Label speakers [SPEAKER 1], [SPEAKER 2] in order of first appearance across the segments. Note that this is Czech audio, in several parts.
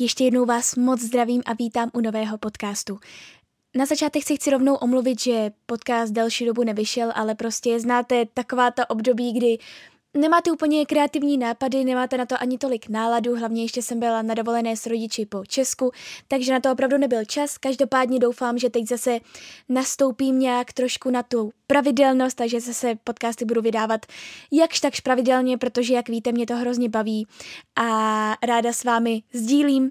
[SPEAKER 1] Ještě jednou vás moc zdravím a vítám u nového podcastu. Na začátek si chci rovnou omluvit, že podcast delší dobu nevyšel, ale prostě znáte taková ta období, kdy nemáte úplně kreativní nápady, nemáte na to ani tolik náladu, hlavně ještě jsem byla na dovolené s rodiči po Česku, takže na to opravdu nebyl čas. Každopádně doufám, že teď zase nastoupím nějak trošku na tu pravidelnost, takže zase podcasty budu vydávat jakž takž pravidelně, protože jak víte, mě to hrozně baví a ráda s vámi sdílím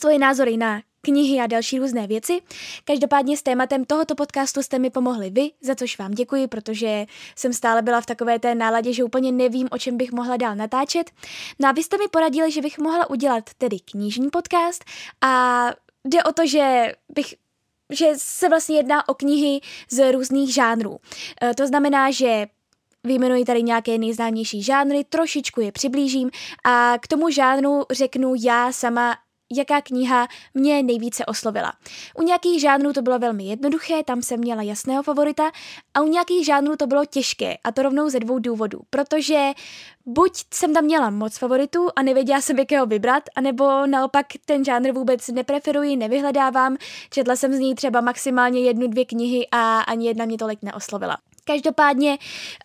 [SPEAKER 1] svoje názory na knihy a další různé věci. Každopádně s tématem tohoto podcastu jste mi pomohli vy, za což vám děkuji, protože jsem stále byla v takové té náladě, že úplně nevím, o čem bych mohla dál natáčet. No a vy jste mi poradili, že bych mohla udělat tedy knižní podcast a jde o to, že bych že se vlastně jedná o knihy z různých žánrů. E, to znamená, že Vyjmenuji tady nějaké nejznámější žánry, trošičku je přiblížím a k tomu žánru řeknu já sama jaká kniha mě nejvíce oslovila. U nějakých žánrů to bylo velmi jednoduché, tam jsem měla jasného favorita, a u nějakých žánrů to bylo těžké, a to rovnou ze dvou důvodů, protože buď jsem tam měla moc favoritů a nevěděla jsem, jakého vybrat, anebo naopak ten žánr vůbec nepreferuji, nevyhledávám, četla jsem z něj třeba maximálně jednu, dvě knihy a ani jedna mě tolik neoslovila. Každopádně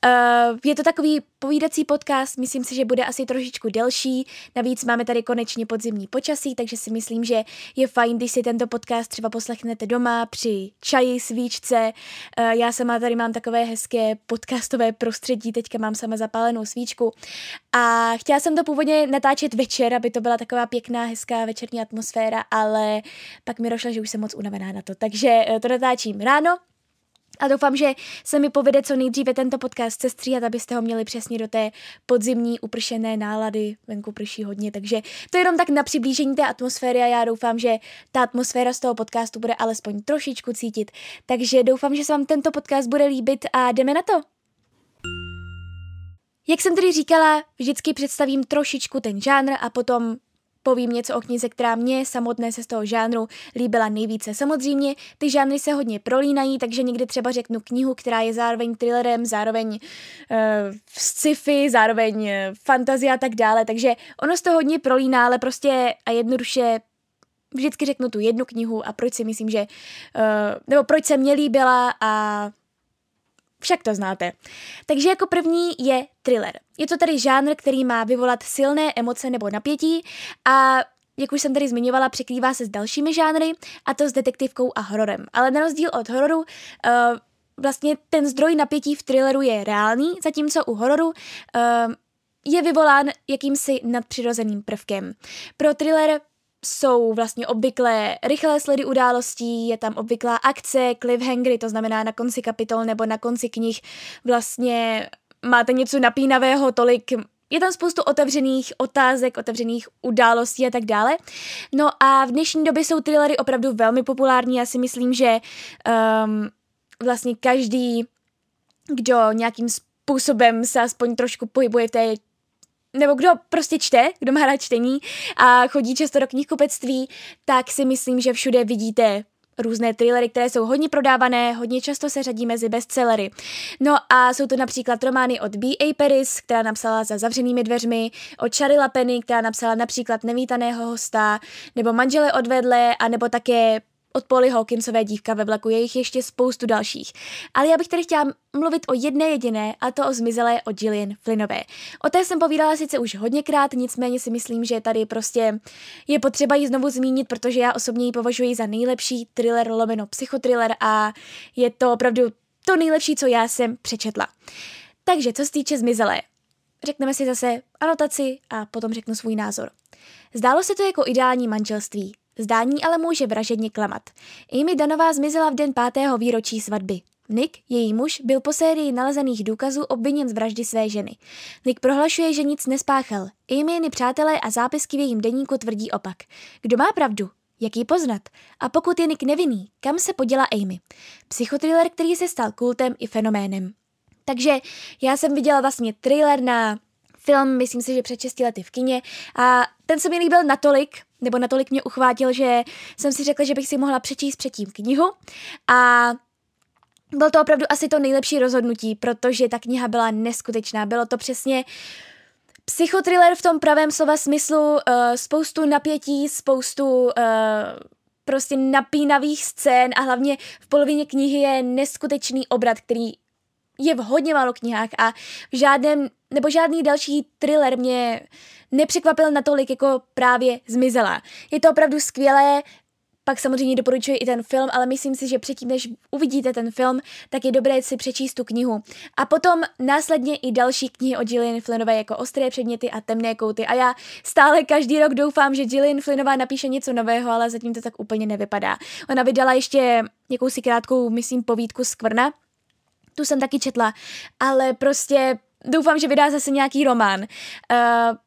[SPEAKER 1] uh, je to takový povídací podcast, myslím si, že bude asi trošičku delší, navíc máme tady konečně podzimní počasí, takže si myslím, že je fajn, když si tento podcast třeba poslechnete doma při čaji, svíčce. Uh, já sama tady mám takové hezké podcastové prostředí, teďka mám sama zapálenou svíčku. A chtěla jsem to původně natáčet večer, aby to byla taková pěkná, hezká večerní atmosféra, ale pak mi došlo, že už jsem moc unavená na to, takže uh, to natáčím ráno, a doufám, že se mi povede co nejdříve tento podcast sestříhat, abyste ho měli přesně do té podzimní upršené nálady. Venku prší hodně, takže to je jenom tak na přiblížení té atmosféry a já doufám, že ta atmosféra z toho podcastu bude alespoň trošičku cítit. Takže doufám, že se vám tento podcast bude líbit a jdeme na to. Jak jsem tedy říkala, vždycky představím trošičku ten žánr a potom povím něco o knize, která mě samotné se z toho žánru líbila nejvíce. Samozřejmě ty žánry se hodně prolínají, takže někdy třeba řeknu knihu, která je zároveň thrillerem, zároveň uh, sci-fi, zároveň uh, fantasy a tak dále, takže ono se to hodně prolíná, ale prostě a jednoduše vždycky řeknu tu jednu knihu a proč si myslím, že, uh, nebo proč se mě líbila a však to znáte. Takže jako první je thriller. Je to tedy žánr, který má vyvolat silné emoce nebo napětí a jak už jsem tady zmiňovala, překrývá se s dalšími žánry, a to s detektivkou a hororem. Ale na rozdíl od hororu, uh, vlastně ten zdroj napětí v thrilleru je reálný, zatímco u hororu uh, je vyvolán jakýmsi nadpřirozeným prvkem. Pro thriller jsou vlastně obvyklé rychlé sledy událostí, je tam obvyklá akce, cliffhangery, to znamená na konci kapitol nebo na konci knih vlastně máte něco napínavého, tolik je tam spoustu otevřených otázek, otevřených událostí a tak dále. No a v dnešní době jsou thrillery opravdu velmi populární. Já si myslím, že um, vlastně každý, kdo nějakým způsobem se aspoň trošku pohybuje v té nebo kdo prostě čte, kdo má rád čtení a chodí často do knihkupectví, tak si myslím, že všude vidíte různé thrillery, které jsou hodně prodávané, hodně často se řadí mezi bestsellery. No a jsou to například romány od B.A. Paris, která napsala za zavřenými dveřmi, od Shari Lapeny, která napsala například Nevítaného hosta, nebo Manžele odvedle, a nebo také od Polly Hawkinsové dívka ve vlaku, je jich ještě spoustu dalších. Ale já bych tady chtěla mluvit o jedné jediné, a to o zmizelé od Gillian Flynnové. O té jsem povídala sice už hodněkrát, nicméně si myslím, že tady prostě je potřeba ji znovu zmínit, protože já osobně ji považuji za nejlepší thriller lomeno psychotriller a je to opravdu to nejlepší, co já jsem přečetla. Takže co se týče zmizelé, řekneme si zase anotaci a potom řeknu svůj názor. Zdálo se to jako ideální manželství, Zdání ale může vražedně klamat. Amy Danová zmizela v den pátého výročí svatby. Nick, její muž, byl po sérii nalezených důkazů obviněn z vraždy své ženy. Nick prohlašuje, že nic nespáchal. Amy, přátelé a zápisky v jejím deníku tvrdí opak. Kdo má pravdu? Jak ji poznat? A pokud je Nick nevinný, kam se poděla Amy? Psychotriller, který se stal kultem i fenoménem. Takže já jsem viděla vlastně thriller na film, myslím si, že před 6 lety v kině a ten se mi líbil natolik, nebo natolik mě uchvátil, že jsem si řekla, že bych si mohla přečíst předtím knihu a bylo to opravdu asi to nejlepší rozhodnutí, protože ta kniha byla neskutečná. Bylo to přesně psychotriller v tom pravém slova smyslu, uh, spoustu napětí, spoustu uh, prostě napínavých scén a hlavně v polovině knihy je neskutečný obrat, který je v hodně málo knihách a v žádném, nebo žádný další thriller mě nepřekvapil natolik jako právě Zmizela. Je to opravdu skvělé, pak samozřejmě doporučuji i ten film, ale myslím si, že předtím, než uvidíte ten film, tak je dobré si přečíst tu knihu. A potom následně i další knihy o Gillian Flynnové jako Ostré předměty a Temné kouty. A já stále každý rok doufám, že Gillian Flynnová napíše něco nového, ale zatím to tak úplně nevypadá. Ona vydala ještě jakousi krátkou, myslím, povídku Skvrna, tu jsem taky četla, ale prostě doufám, že vydá zase nějaký román. Uh,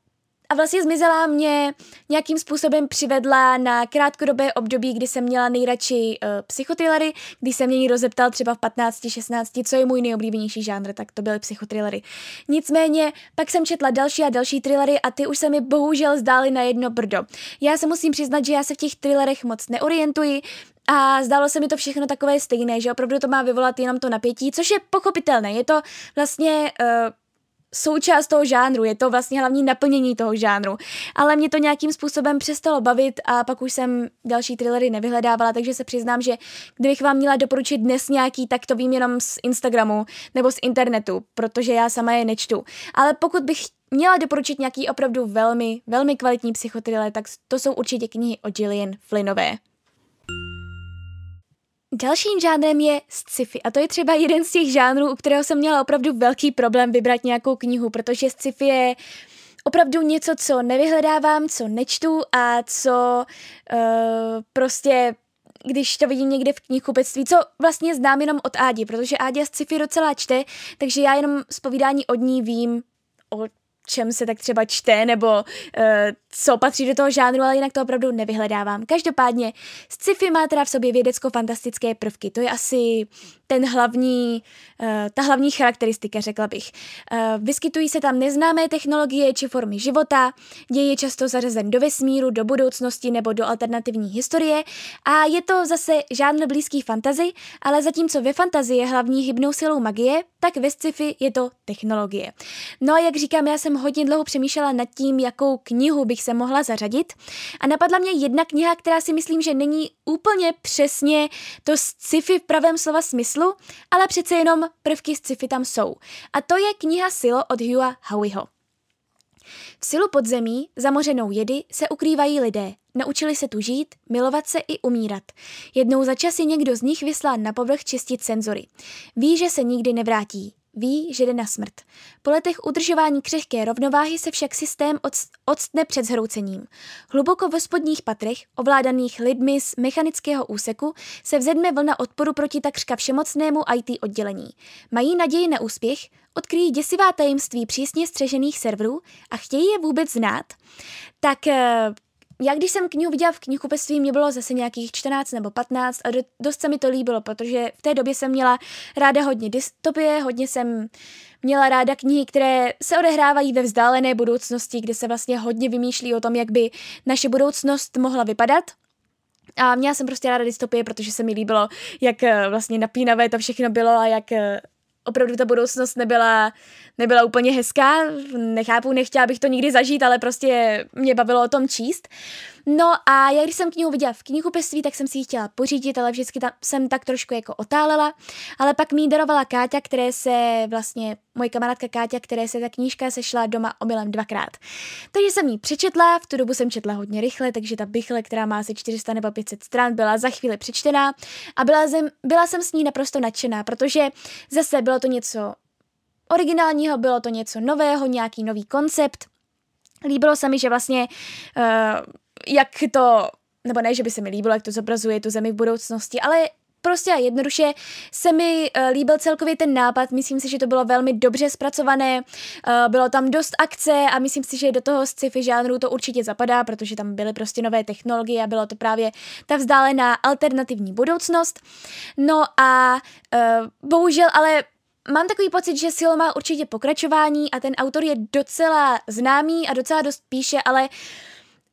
[SPEAKER 1] a vlastně zmizela mě nějakým způsobem přivedla na krátkodobé období, kdy jsem měla nejradši uh, psychotrillery, kdy se mě někdo zeptal třeba v 15, 16, co je můj nejoblíbenější žánr, tak to byly psychotrillery. Nicméně pak jsem četla další a další thrillery a ty už se mi bohužel zdály na jedno brdo. Já se musím přiznat, že já se v těch thrillerech moc neorientuji, a zdálo se mi to všechno takové stejné, že opravdu to má vyvolat jenom to napětí, což je pochopitelné. Je to vlastně uh, součást toho žánru, je to vlastně hlavní naplnění toho žánru. Ale mě to nějakým způsobem přestalo bavit a pak už jsem další thrillery nevyhledávala, takže se přiznám, že kdybych vám měla doporučit dnes nějaký, tak to vím jenom z Instagramu nebo z internetu, protože já sama je nečtu. Ale pokud bych měla doporučit nějaký opravdu velmi, velmi kvalitní psychotriller, tak to jsou určitě knihy o Gillian Flynnové. Dalším žánrem je sci-fi. A to je třeba jeden z těch žánrů, u kterého jsem měla opravdu velký problém vybrat nějakou knihu, protože sci-fi je opravdu něco, co nevyhledávám, co nečtu a co uh, prostě když to vidím někde v knihkupectví, co vlastně znám jenom od Ádi, protože Ádia sci-fi docela čte, takže já jenom z povídání od ní vím o čem se tak třeba čte, nebo uh, co patří do toho žánru, ale jinak to opravdu nevyhledávám. Každopádně sci-fi má teda v sobě vědecko-fantastické prvky. To je asi ten hlavní, uh, ta hlavní charakteristika, řekla bych. Uh, vyskytují se tam neznámé technologie či formy života, děj je často zařazen do vesmíru, do budoucnosti nebo do alternativní historie a je to zase žánr blízký fantazy, ale zatímco ve fantazii je hlavní hybnou silou magie, tak ve sci-fi je to technologie. No a jak říkám, já jsem hodně dlouho přemýšlela nad tím, jakou knihu bych se mohla zařadit a napadla mě jedna kniha, která si myslím, že není úplně přesně to sci-fi v pravém slova smyslu, ale přece jenom prvky sci-fi tam jsou. A to je kniha Silo od Hugha Howeyho. V silu podzemí, zamořenou jedy, se ukrývají lidé. Naučili se tu žít, milovat se i umírat. Jednou za čas je někdo z nich vyslán na povrch čistit senzory. Ví, že se nikdy nevrátí. Ví, že jde na smrt. Po letech udržování křehké rovnováhy se však systém odstne před zhroucením. Hluboko ve spodních patrech, ovládaných lidmi z mechanického úseku, se vzedme vlna odporu proti takřka všemocnému IT oddělení. Mají naději na úspěch, odkryjí děsivá tajemství přísně střežených serverů a chtějí je vůbec znát, tak eh, já když jsem knihu viděla v knihkupectví, mě bylo zase nějakých 14 nebo 15 a dost se mi to líbilo, protože v té době jsem měla ráda hodně dystopie, hodně jsem měla ráda knihy, které se odehrávají ve vzdálené budoucnosti, kde se vlastně hodně vymýšlí o tom, jak by naše budoucnost mohla vypadat. A měla jsem prostě ráda dystopie, protože se mi líbilo, jak eh, vlastně napínavé to všechno bylo a jak eh, opravdu ta budoucnost nebyla, nebyla úplně hezká, nechápu, nechtěla bych to nikdy zažít, ale prostě mě bavilo o tom číst. No a já když jsem knihu viděla v knihkupectví, tak jsem si ji chtěla pořídit, ale vždycky tam jsem tak trošku jako otálela, ale pak mi darovala Káťa, které se vlastně, moje kamarádka Káťa, které se ta knížka sešla doma omylem dvakrát. Takže jsem ji přečetla, v tu dobu jsem četla hodně rychle, takže ta bychle, která má asi 400 nebo 500 stran, byla za chvíli přečtená a byla jsem, byla jsem s ní naprosto nadšená, protože zase bylo to něco originálního, bylo to něco nového, nějaký nový koncept. Líbilo se mi, že vlastně uh, jak to, nebo ne, že by se mi líbilo, jak to zobrazuje tu zemi v budoucnosti, ale prostě a jednoduše se mi uh, líbil celkově ten nápad, myslím si, že to bylo velmi dobře zpracované, uh, bylo tam dost akce a myslím si, že do toho sci-fi žánru to určitě zapadá, protože tam byly prostě nové technologie a bylo to právě ta vzdálená alternativní budoucnost. No a uh, bohužel ale mám takový pocit, že Silo má určitě pokračování a ten autor je docela známý a docela dost píše, ale uh,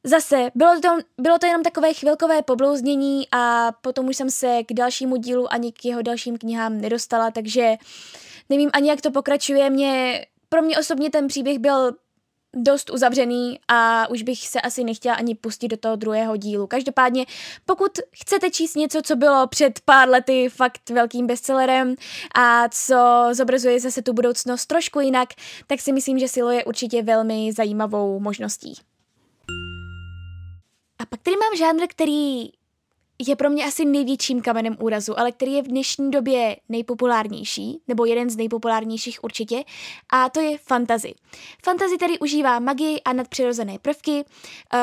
[SPEAKER 1] Zase, bylo to, bylo to jenom takové chvilkové poblouznění a potom už jsem se k dalšímu dílu ani k jeho dalším knihám nedostala, takže nevím ani, jak to pokračuje. Mě, pro mě osobně ten příběh byl dost uzavřený a už bych se asi nechtěla ani pustit do toho druhého dílu. Každopádně, pokud chcete číst něco, co bylo před pár lety fakt velkým bestsellerem a co zobrazuje zase tu budoucnost trošku jinak, tak si myslím, že Silo je určitě velmi zajímavou možností. A pak tady mám žánr, který je pro mě asi největším kamenem úrazu, ale který je v dnešní době nejpopulárnější, nebo jeden z nejpopulárnějších určitě, a to je fantasy. Fantasy tedy užívá magii a nadpřirozené prvky, uh,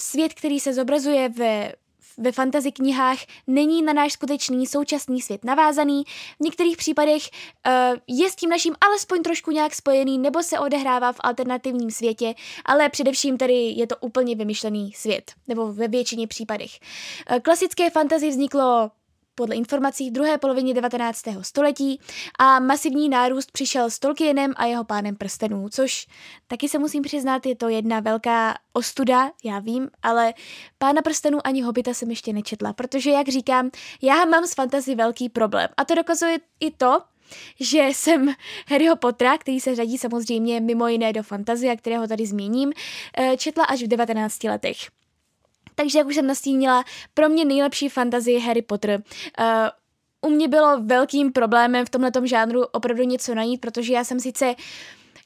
[SPEAKER 1] svět, který se zobrazuje ve ve fantasy knihách není na náš skutečný současný svět navázaný, v některých případech uh, je s tím naším alespoň trošku nějak spojený nebo se odehrává v alternativním světě, ale především tedy je to úplně vymyšlený svět, nebo ve většině případech. Uh, klasické fantasy vzniklo podle informací v druhé polovině 19. století a masivní nárůst přišel s Tolkienem a jeho pánem prstenů, což taky se musím přiznat, je to jedna velká ostuda, já vím, ale pána prstenů ani hobita jsem ještě nečetla, protože jak říkám, já mám s fantasy velký problém a to dokazuje i to, že jsem Harryho Pottera, který se řadí samozřejmě mimo jiné do fantazie, kterého tady zmíním, eh, četla až v 19 letech. Takže jak už jsem nastínila, pro mě nejlepší fantazie Harry Potter. Uh, u mě bylo velkým problémem v tomhle žánru opravdu něco najít, protože já jsem sice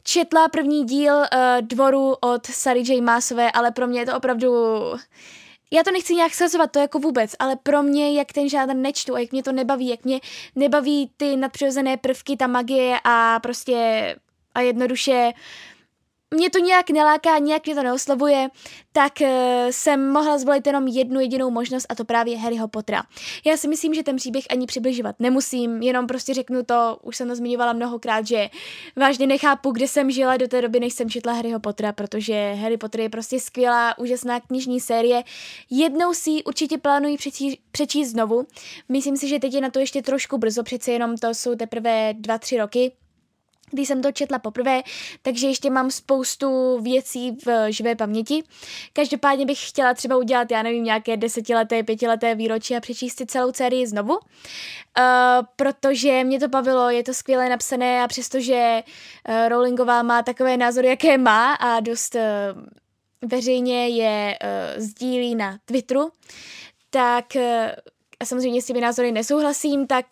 [SPEAKER 1] četla první díl uh, dvoru od Sary J. Maasové, ale pro mě je to opravdu... Já to nechci nějak schazovat, to jako vůbec, ale pro mě, jak ten žádný nečtu a jak mě to nebaví, jak mě nebaví ty nadpřirozené prvky, ta magie a prostě a jednoduše uh, mě to nějak neláká, nějak mě to neoslovuje, tak uh, jsem mohla zvolit jenom jednu jedinou možnost a to právě Harryho Pottera. Já si myslím, že ten příběh ani přibližovat nemusím, jenom prostě řeknu to, už jsem to zmiňovala mnohokrát, že vážně nechápu, kde jsem žila do té doby, než jsem četla Harryho Pottera, protože Harry Potter je prostě skvělá, úžasná knižní série. Jednou si určitě plánuji přečíst, přečíst znovu. Myslím si, že teď je na to ještě trošku brzo, přece jenom to jsou teprve dva, tři roky, když jsem to četla poprvé, takže ještě mám spoustu věcí v živé paměti. Každopádně bych chtěla třeba udělat, já nevím, nějaké desetileté, pětileté výročí a přečíst si celou sérii znovu, uh, protože mě to bavilo, je to skvěle napsané a přestože uh, Rowlingová má takové názory, jaké má a dost uh, veřejně je uh, sdílí na Twitteru, tak uh, a samozřejmě s těmi názory nesouhlasím, tak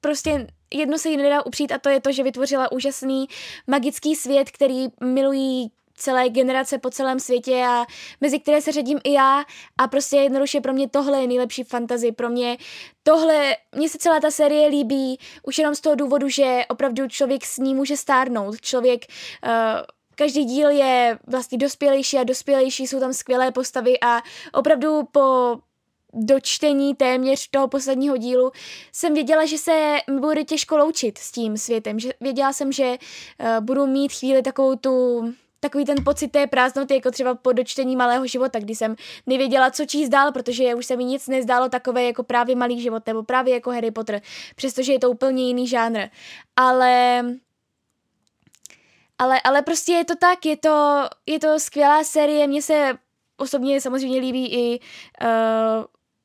[SPEAKER 1] prostě jedno se jí nedá upřít a to je to, že vytvořila úžasný magický svět, který milují celé generace po celém světě a mezi které se řadím i já. A prostě jednoduše pro mě tohle je nejlepší fantazy, pro mě tohle, mně se celá ta série líbí už jenom z toho důvodu, že opravdu člověk s ní může stárnout, člověk uh, každý díl je vlastně dospělejší a dospělejší, jsou tam skvělé postavy a opravdu po do čtení téměř toho posledního dílu jsem věděla, že se mi bude těžko loučit s tím světem. Že věděla jsem, že uh, budu mít chvíli takovou tu takový ten pocit té prázdnoty, jako třeba po dočtení malého života, kdy jsem nevěděla, co číst dál, protože už se mi nic nezdálo takové jako právě malý život, nebo právě jako Harry Potter, přestože je to úplně jiný žánr. Ale ale, ale prostě je to tak, je to, je to skvělá série, mně se osobně samozřejmě líbí i uh,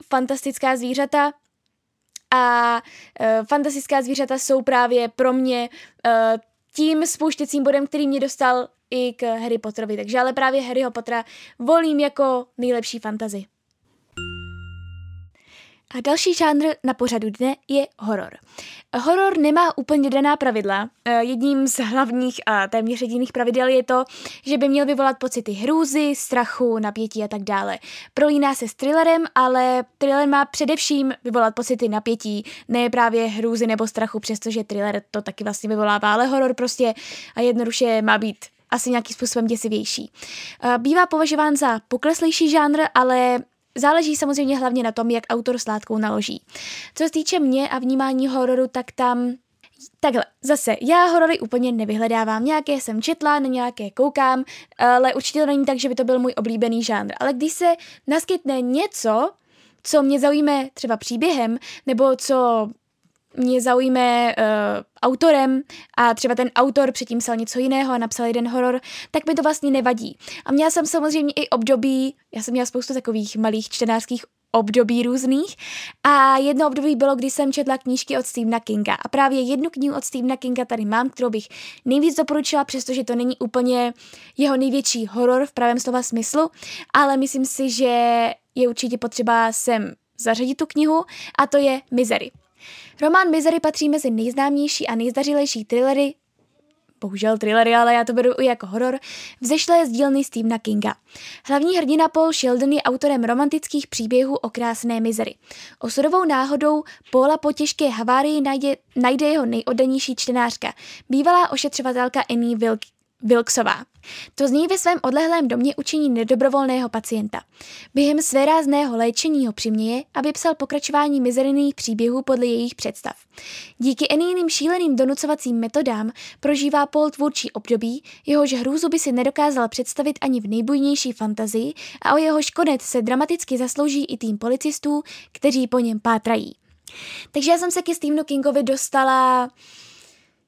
[SPEAKER 1] fantastická zvířata. A uh, fantastická zvířata jsou právě pro mě uh, tím spouštěcím bodem, který mě dostal i k Harry Potterovi. Takže ale právě Harryho Pottera volím jako nejlepší fantazy. A další žánr na pořadu dne je horor. Horor nemá úplně daná pravidla. E, jedním z hlavních a téměř jediných pravidel je to, že by měl vyvolat pocity hrůzy, strachu, napětí a tak dále. Prolíná se s thrillerem, ale thriller má především vyvolat pocity napětí, ne právě hrůzy nebo strachu, přestože thriller to taky vlastně vyvolává, ale horor prostě a jednoduše má být asi nějakým způsobem děsivější. E, bývá považován za pokleslejší žánr, ale záleží samozřejmě hlavně na tom, jak autor s látkou naloží. Co se týče mě a vnímání hororu, tak tam Takhle, zase, já horory úplně nevyhledávám, nějaké jsem četla, na nějaké koukám, ale určitě to není tak, že by to byl můj oblíbený žánr. Ale když se naskytne něco, co mě zaujme třeba příběhem, nebo co mě zaujme uh, autorem a třeba ten autor předtím psal něco jiného a napsal jeden horor, tak mi to vlastně nevadí. A měla jsem samozřejmě i období, já jsem měla spoustu takových malých čtenářských období různých a jedno období bylo, kdy jsem četla knížky od Stephena Kinga a právě jednu knihu od Stephena Kinga tady mám, kterou bych nejvíc doporučila, přestože to není úplně jeho největší horor v pravém slova smyslu, ale myslím si, že je určitě potřeba sem zařadit tu knihu a to je Misery. Román Misery patří mezi nejznámější a nejzdařilejší thrillery bohužel thrillery, ale já to beru i jako horor, vzešlé z dílny Stephena Kinga. Hlavní hrdina Paul Sheldon je autorem romantických příběhů o krásné mizery. Osudovou náhodou Paula po těžké havárii najde, najde jeho nejoddanější čtenářka, bývalá ošetřovatelka Annie Wilk, Wilksová. To z ní ve svém odlehlém domě učiní nedobrovolného pacienta. Během své rázného léčení ho přiměje, aby psal pokračování mizerných příběhů podle jejich představ. Díky Eníným šíleným donucovacím metodám prožívá Paul tvůrčí období, jehož hrůzu by si nedokázal představit ani v nejbujnější fantazii a o jehož konec se dramaticky zaslouží i tým policistů, kteří po něm pátrají. Takže já jsem se ke Stephenu Kingovi dostala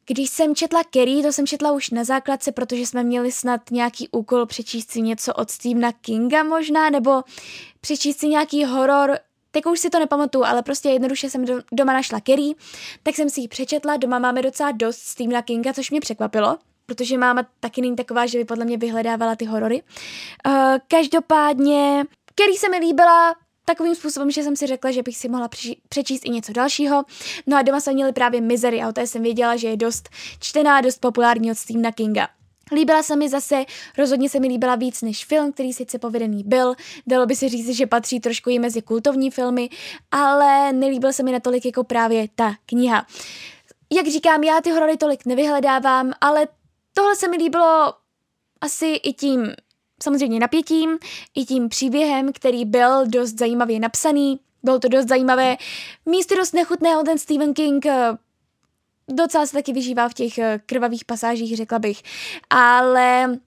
[SPEAKER 1] když jsem četla Kerry, to jsem četla už na základce, protože jsme měli snad nějaký úkol přečíst si něco od Stephena Kinga možná, nebo přečíst si nějaký horor, teď už si to nepamatuju, ale prostě jednoduše jsem doma našla Kerry, tak jsem si ji přečetla, doma máme docela dost Stephena Kinga, což mě překvapilo, protože máma taky není taková, že by podle mě vyhledávala ty horory. Uh, každopádně Kerry se mi líbila, takovým způsobem, že jsem si řekla, že bych si mohla přečíst i něco dalšího. No a doma jsme měli právě Misery a o té jsem věděla, že je dost čtená, dost populární od Stephena Kinga. Líbila se mi zase, rozhodně se mi líbila víc než film, který sice povedený byl, dalo by se říct, že patří trošku i mezi kultovní filmy, ale nelíbil se mi natolik jako právě ta kniha. Jak říkám, já ty horory tolik nevyhledávám, ale tohle se mi líbilo asi i tím samozřejmě napětím, i tím příběhem, který byl dost zajímavě napsaný. Bylo to dost zajímavé. Místy dost nechutného ten Stephen King eh, docela se taky vyžívá v těch eh, krvavých pasážích, řekla bych. Ale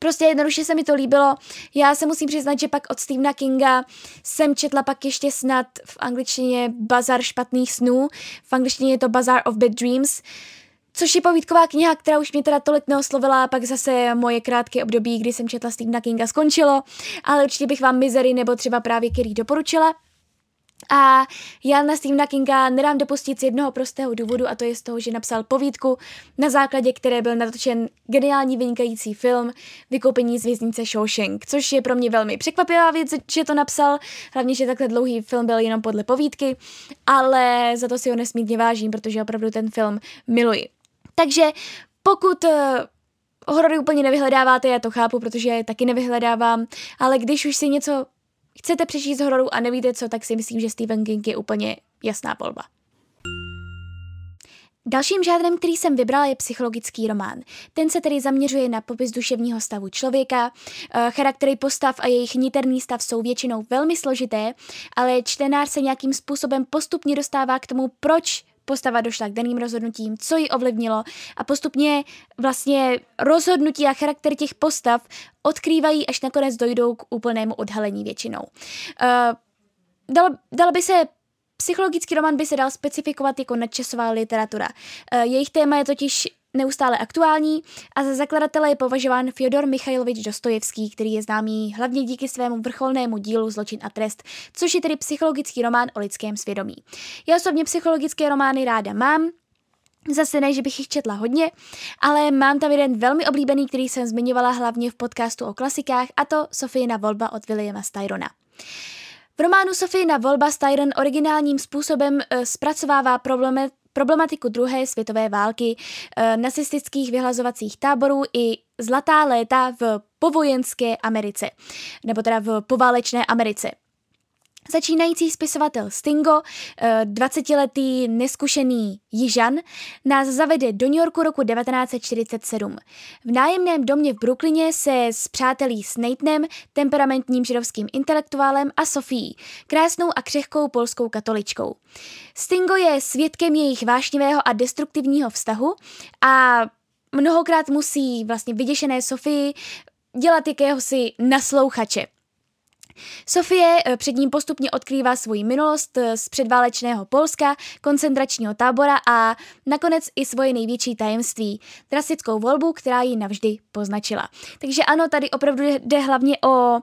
[SPEAKER 1] Prostě jednoduše se mi to líbilo. Já se musím přiznat, že pak od Stephena Kinga jsem četla pak ještě snad v angličtině Bazar špatných snů. V angličtině je to Bazar of Bad Dreams. Uh, Což je povídková kniha, která už mě teda tolik neoslovila, pak zase moje krátké období, kdy jsem četla Stephena Kinga, skončilo, ale určitě bych vám Misery nebo třeba právě Kerry doporučila. A já na Stephena Kinga nedám dopustit z jednoho prostého důvodu a to je z toho, že napsal povídku, na základě které byl natočen geniální vynikající film Vykoupení z věznice Shawshank, což je pro mě velmi překvapivá věc, že to napsal, hlavně, že takhle dlouhý film byl jenom podle povídky, ale za to si ho nesmírně vážím, protože opravdu ten film miluji. Takže pokud uh, horory úplně nevyhledáváte, já to chápu, protože je taky nevyhledávám, ale když už si něco chcete přečíst z hororu a nevíte co, tak si myslím, že Stephen King je úplně jasná volba. Dalším žádrem, který jsem vybrala, je psychologický román. Ten se tedy zaměřuje na popis duševního stavu člověka. Eh, charaktery postav a jejich niterný stav jsou většinou velmi složité, ale čtenář se nějakým způsobem postupně dostává k tomu, proč postava došla k daným rozhodnutím, co ji ovlivnilo a postupně vlastně rozhodnutí a charakter těch postav odkrývají, až nakonec dojdou k úplnému odhalení většinou. Uh, dalo, dalo by se Psychologický román by se dal specifikovat jako nadčasová literatura. Uh, jejich téma je totiž neustále aktuální a za zakladatele je považován Fyodor Michailovič Dostojevský, který je známý hlavně díky svému vrcholnému dílu Zločin a trest, což je tedy psychologický román o lidském svědomí. Já osobně psychologické romány ráda mám, Zase ne, že bych jich četla hodně, ale mám tam jeden velmi oblíbený, který jsem zmiňovala hlavně v podcastu o klasikách, a to Sofijina volba od Williama Styrona. V románu Sofijina volba Styron originálním způsobem uh, zpracovává problémy, problematiku druhé světové války, e, nacistických vyhlazovacích táborů i zlatá léta v povojenské Americe, nebo teda v poválečné Americe. Začínající spisovatel Stingo, 20-letý eh, neskušený Jižan, nás zavede do New Yorku roku 1947. V nájemném domě v Brooklyně se s přátelí s Nathanem, temperamentním židovským intelektuálem a Sofií, krásnou a křehkou polskou katoličkou. Stingo je svědkem jejich vášnivého a destruktivního vztahu a mnohokrát musí vlastně vyděšené Sofii dělat jakéhosi naslouchače. Sofie eh, před ním postupně odkrývá svoji minulost eh, z předválečného Polska, koncentračního tábora a nakonec i svoje největší tajemství, drastickou volbu, která ji navždy poznačila. Takže ano, tady opravdu jde hlavně o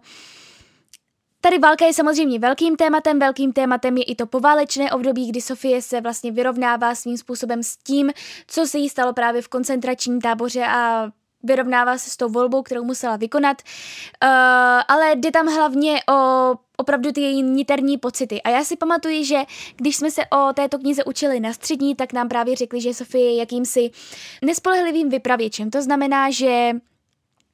[SPEAKER 1] Tady válka je samozřejmě velkým tématem, velkým tématem je i to poválečné období, kdy Sofie se vlastně vyrovnává svým způsobem s tím, co se jí stalo právě v koncentračním táboře a vyrovnává se s tou volbou, kterou musela vykonat, uh, ale jde tam hlavně o opravdu ty její niterní pocity. A já si pamatuju, že když jsme se o této knize učili na střední, tak nám právě řekli, že Sofie je jakýmsi nespolehlivým vypravěčem. To znamená, že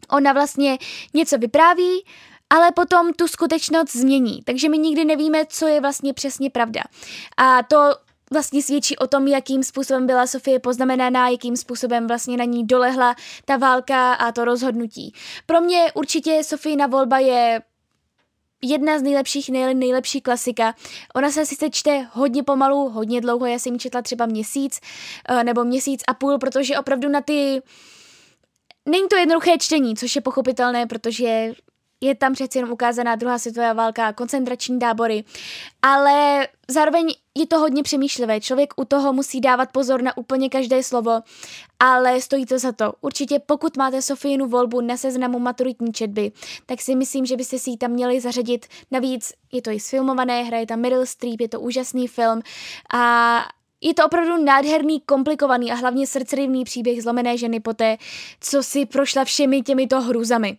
[SPEAKER 1] ona vlastně něco vypráví, ale potom tu skutečnost změní. Takže my nikdy nevíme, co je vlastně přesně pravda. A to vlastně svědčí o tom, jakým způsobem byla Sofie poznamenaná, jakým způsobem vlastně na ní dolehla ta válka a to rozhodnutí. Pro mě určitě Sofína volba je jedna z nejlepších, nej, nejlepší klasika. Ona se sice čte hodně pomalu, hodně dlouho, já jsem ji četla třeba měsíc eh, nebo měsíc a půl, protože opravdu na ty Není to jednoduché čtení, což je pochopitelné, protože je tam přeci jenom ukázaná druhá světová válka, koncentrační tábory, ale zároveň je to hodně přemýšlivé. Člověk u toho musí dávat pozor na úplně každé slovo, ale stojí to za to. Určitě pokud máte Sofínu volbu na seznamu maturitní četby, tak si myslím, že byste si ji tam měli zařadit. Navíc je to i sfilmované, hraje tam Meryl Streep, je to úžasný film a je to opravdu nádherný, komplikovaný a hlavně srdcerivný příběh zlomené ženy poté, co si prošla všemi těmito hrůzami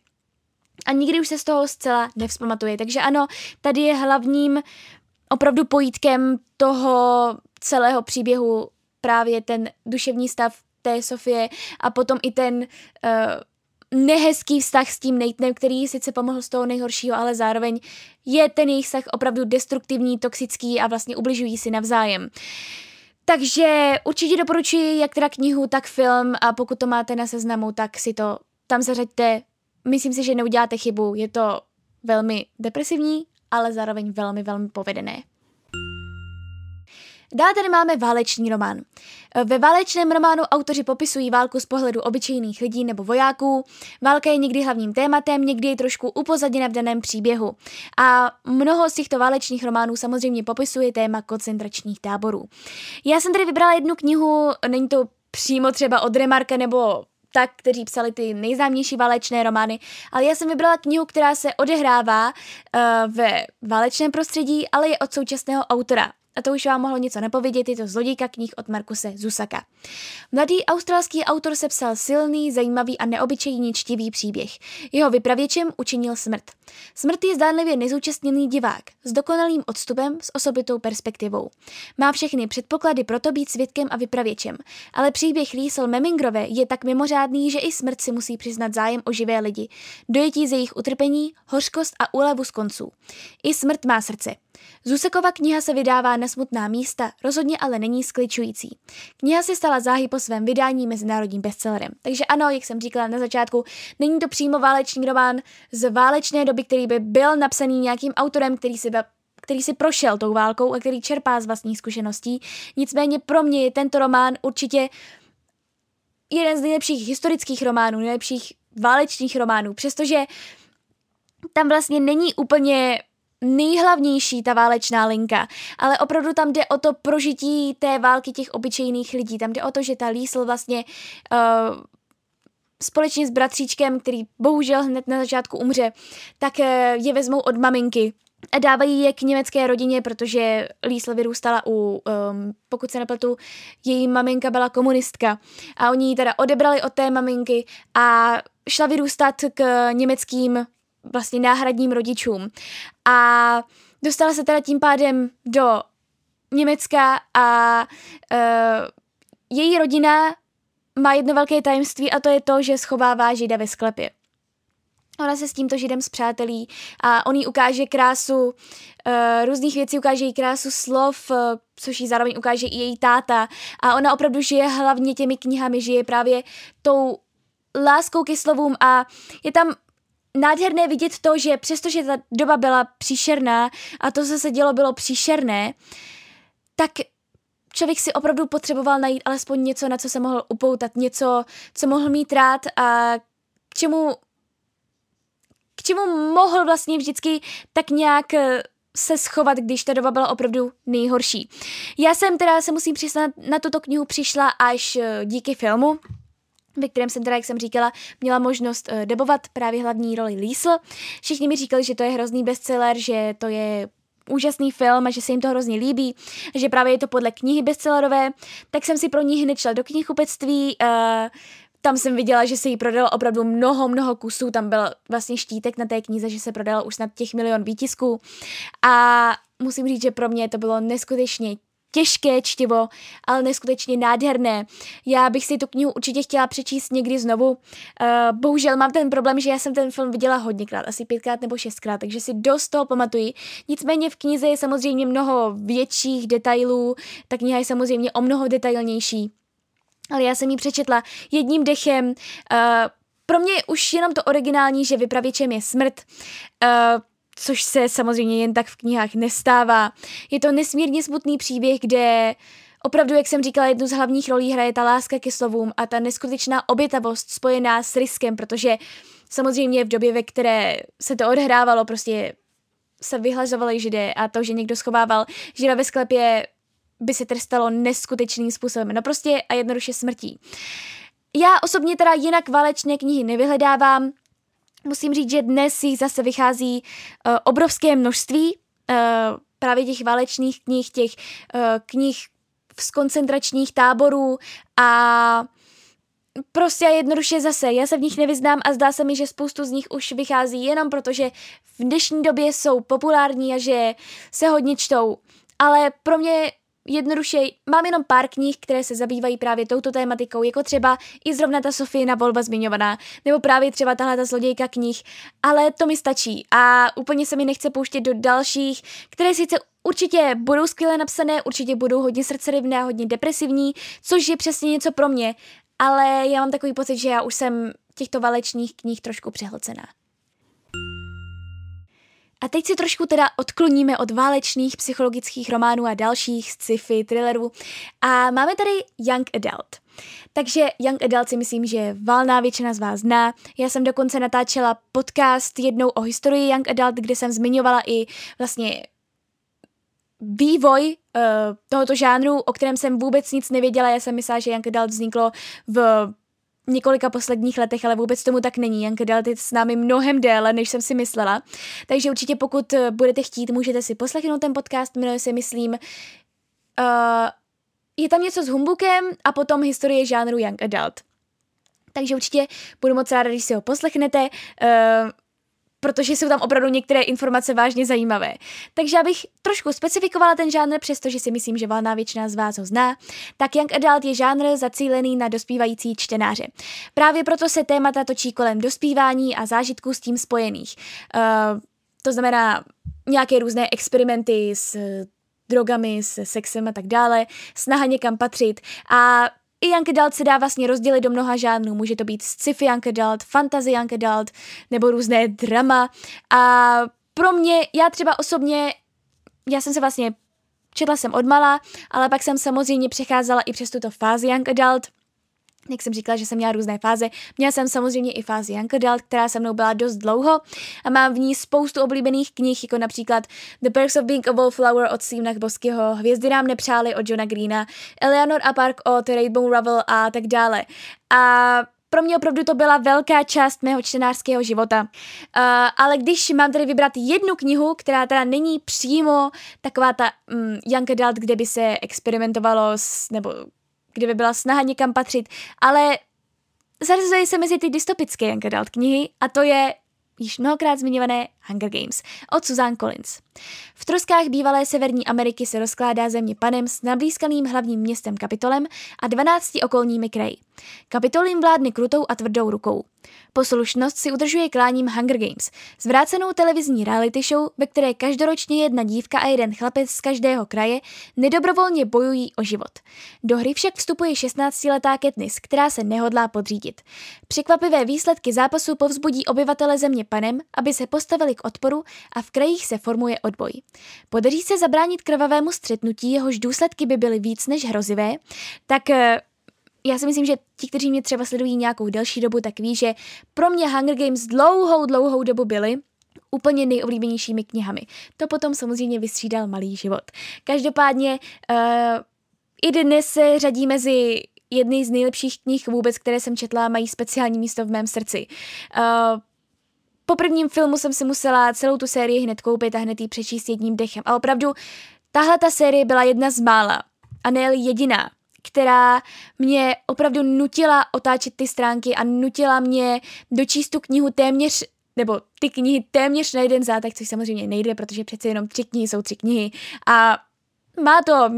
[SPEAKER 1] a nikdy už se z toho zcela nevzpamatuje. Takže ano, tady je hlavním opravdu pojítkem toho celého příběhu právě ten duševní stav té Sofie a potom i ten uh, nehezký vztah s tím Natenem, který sice pomohl z toho nejhoršího, ale zároveň je ten jejich vztah opravdu destruktivní, toxický a vlastně ubližují si navzájem. Takže určitě doporučuji jak teda knihu, tak film a pokud to máte na seznamu, tak si to tam zařaďte, myslím si, že neuděláte chybu. Je to velmi depresivní, ale zároveň velmi, velmi povedené. Dále tady máme válečný román. Ve válečném románu autoři popisují válku z pohledu obyčejných lidí nebo vojáků. Válka je někdy hlavním tématem, někdy je trošku upozaděna v daném příběhu. A mnoho z těchto válečných románů samozřejmě popisuje téma koncentračních táborů. Já jsem tady vybrala jednu knihu, není to přímo třeba od Remarka nebo tak, kteří psali ty nejznámější válečné romány, ale já jsem vybrala knihu, která se odehrává uh, ve válečném prostředí, ale je od současného autora a to už vám mohlo něco nepovědět, je to zlodějka knih od Markuse Zusaka. Mladý australský autor sepsal silný, zajímavý a neobyčejný čtivý příběh. Jeho vypravěčem učinil smrt. Smrt je zdánlivě nezúčastněný divák, s dokonalým odstupem, s osobitou perspektivou. Má všechny předpoklady pro to být svědkem a vypravěčem, ale příběh Liesel Memingrové je tak mimořádný, že i smrt si musí přiznat zájem o živé lidi, dojetí ze jejich utrpení, hořkost a úlevu z konců. I smrt má srdce. Zusekova kniha se vydává na smutná místa, rozhodně ale není skličující. Kniha se stala záhy po svém vydání mezinárodním bestsellerem. Takže ano, jak jsem říkala na začátku, není to přímo válečný román z válečné doby, který by byl napsaný nějakým autorem, který si který si prošel tou válkou a který čerpá z vlastních zkušeností. Nicméně pro mě je tento román určitě jeden z nejlepších historických románů, nejlepších válečných románů, přestože tam vlastně není úplně nejhlavnější ta válečná linka, ale opravdu tam jde o to prožití té války těch obyčejných lidí. Tam jde o to, že ta Liesl vlastně uh, společně s bratříčkem, který bohužel hned na začátku umře, tak uh, je vezmou od maminky a dávají je k německé rodině, protože Liesl vyrůstala u, um, pokud se nepletu, její maminka byla komunistka a oni ji teda odebrali od té maminky a šla vyrůstat k německým vlastně náhradním rodičům. A dostala se teda tím pádem do Německa a uh, její rodina má jedno velké tajemství a to je to, že schovává žida ve sklepě. Ona se s tímto židem zpřátelí a on jí ukáže krásu uh, různých věcí, ukáže jí krásu slov, uh, což jí zároveň ukáže i její táta. A ona opravdu žije hlavně těmi knihami, žije právě tou láskou ke slovům a je tam nádherné vidět to, že přestože ta doba byla příšerná a to, co se dělo, bylo příšerné, tak člověk si opravdu potřeboval najít alespoň něco, na co se mohl upoutat, něco, co mohl mít rád a k čemu k čemu mohl vlastně vždycky tak nějak eh, se schovat, když ta doba byla opravdu nejhorší. Já jsem teda se musím přiznat, na tuto knihu přišla až eh, díky filmu, ve kterém jsem teda, jak jsem říkala, měla možnost uh, debovat právě hlavní roli Liesl. Všichni mi říkali, že to je hrozný bestseller, že to je úžasný film a že se jim to hrozně líbí, že právě je to podle knihy bestsellerové, tak jsem si pro ní hned šla do knihkupectví, uh, tam jsem viděla, že se jí prodalo opravdu mnoho, mnoho kusů, tam byl vlastně štítek na té knize, že se prodalo už snad těch milion výtisků. A musím říct, že pro mě to bylo neskutečně těžké čtivo, ale neskutečně nádherné. Já bych si tu knihu určitě chtěla přečíst někdy znovu. Uh, bohužel mám ten problém, že já jsem ten film viděla hodněkrát, asi pětkrát nebo šestkrát, takže si dost toho pamatuji. Nicméně v knize je samozřejmě mnoho větších detailů, ta kniha je samozřejmě o mnoho detailnější. Ale já jsem ji přečetla jedním dechem. Uh, pro mě už jenom to originální, že vypravěčem je smrt. Uh, což se samozřejmě jen tak v knihách nestává. Je to nesmírně smutný příběh, kde opravdu, jak jsem říkala, jednu z hlavních rolí hraje ta láska ke slovům a ta neskutečná obětavost spojená s riskem, protože samozřejmě v době, ve které se to odhrávalo, prostě se vyhlažovali židé a to, že někdo schovával žida ve sklepě, by se trestalo neskutečným způsobem. No prostě a jednoduše smrtí. Já osobně teda jinak válečné knihy nevyhledávám, Musím říct, že dnes jich zase vychází uh, obrovské množství uh, právě těch válečných knih, těch uh, knih z koncentračních táborů a prostě jednoduše zase, já se v nich nevyznám a zdá se mi, že spoustu z nich už vychází jenom protože v dnešní době jsou populární a že se hodně čtou. Ale pro mě jednoduše mám jenom pár knih, které se zabývají právě touto tématikou, jako třeba i zrovna ta Sofína volba zmiňovaná, nebo právě třeba tahle ta zlodějka knih, ale to mi stačí a úplně se mi nechce pouštět do dalších, které sice určitě budou skvěle napsané, určitě budou hodně srdcerivné a hodně depresivní, což je přesně něco pro mě, ale já mám takový pocit, že já už jsem těchto valečných knih trošku přehlcená. A teď si trošku teda odkloníme od válečných psychologických románů a dalších sci-fi, thrillerů. A máme tady Young Adult. Takže Young Adult si myslím, že valná většina z vás zná. Já jsem dokonce natáčela podcast jednou o historii Young Adult, kde jsem zmiňovala i vlastně vývoj uh, tohoto žánru, o kterém jsem vůbec nic nevěděla. Já jsem myslela, že Young Adult vzniklo v několika posledních letech, ale vůbec tomu tak není. Janka Dalt je s námi mnohem déle, než jsem si myslela. Takže určitě pokud eh, budete chtít, můžete si poslechnout ten podcast, jmenuje se, myslím, uh, je tam něco s humbukem a potom historie žánru Young Adult. Takže určitě budu moc ráda, když si ho poslechnete. Uh, protože jsou tam opravdu některé informace vážně zajímavé. Takže abych trošku specifikovala ten žánr, přestože si myslím, že valná většina z vás ho zná, tak Young Adult je žánr zacílený na dospívající čtenáře. Právě proto se témata točí kolem dospívání a zážitků s tím spojených. Uh, to znamená nějaké různé experimenty s drogami, s sexem a tak dále, snaha někam patřit a i Young Adult se dá vlastně rozdělit do mnoha žánrů. Může to být sci-fi Young Adult, fantasy Young Adult, nebo různé drama. A pro mě, já třeba osobně, já jsem se vlastně četla jsem odmala, ale pak jsem samozřejmě přecházela i přes tuto fázi Young Adult, jak jsem říkala, že jsem měla různé fáze. Měla jsem samozřejmě i fázi Young Adult, která se mnou byla dost dlouho a mám v ní spoustu oblíbených knih, jako například The Perks of Being a Wallflower od Stevena Boskyho, Hvězdy nám nepřáli od Johna Greena, Eleanor a Park od Rainbow Rubble a tak dále. A pro mě opravdu to byla velká část mého čtenářského života. Uh, ale když mám tady vybrat jednu knihu, která teda není přímo taková ta um, Young Adult, kde by se experimentovalo s, nebo kdyby byla snaha někam patřit, ale zařazuje se mezi ty dystopické Young Adult knihy a to je již mnohokrát zmiňované Hunger Games od Suzanne Collins. V troskách bývalé Severní Ameriky se rozkládá země Panem s nablízkaným hlavním městem Kapitolem a 12 okolními kraji. Kapitol jim vládne krutou a tvrdou rukou. Poslušnost si udržuje kláním Hunger Games, zvrácenou televizní reality show, ve které každoročně jedna dívka a jeden chlapec z každého kraje nedobrovolně bojují o život. Do hry však vstupuje 16-letá Katniss, která se nehodlá podřídit. Překvapivé výsledky zápasu povzbudí obyvatele země panem, aby se postavili k odporu a v krajích se formuje odboj. Podaří se zabránit krvavému střetnutí, jehož důsledky by byly víc než hrozivé, tak eh, já si myslím, že ti, kteří mě třeba sledují nějakou delší dobu, tak ví, že pro mě Hunger Games dlouhou, dlouhou dobu byly úplně nejoblíbenějšími knihami. To potom samozřejmě vystřídal malý život. Každopádně uh, i dnes se řadí mezi jedny z nejlepších knih vůbec, které jsem četla, mají speciální místo v mém srdci. Uh, po prvním filmu jsem si musela celou tu sérii hned koupit a hned ji přečíst jedním dechem. A opravdu, tahle ta série byla jedna z mála, a ne jediná, která mě opravdu nutila otáčet ty stránky a nutila mě dočíst tu knihu téměř nebo ty knihy téměř na jeden zátek, což samozřejmě nejde, protože přece jenom tři knihy jsou tři knihy a má to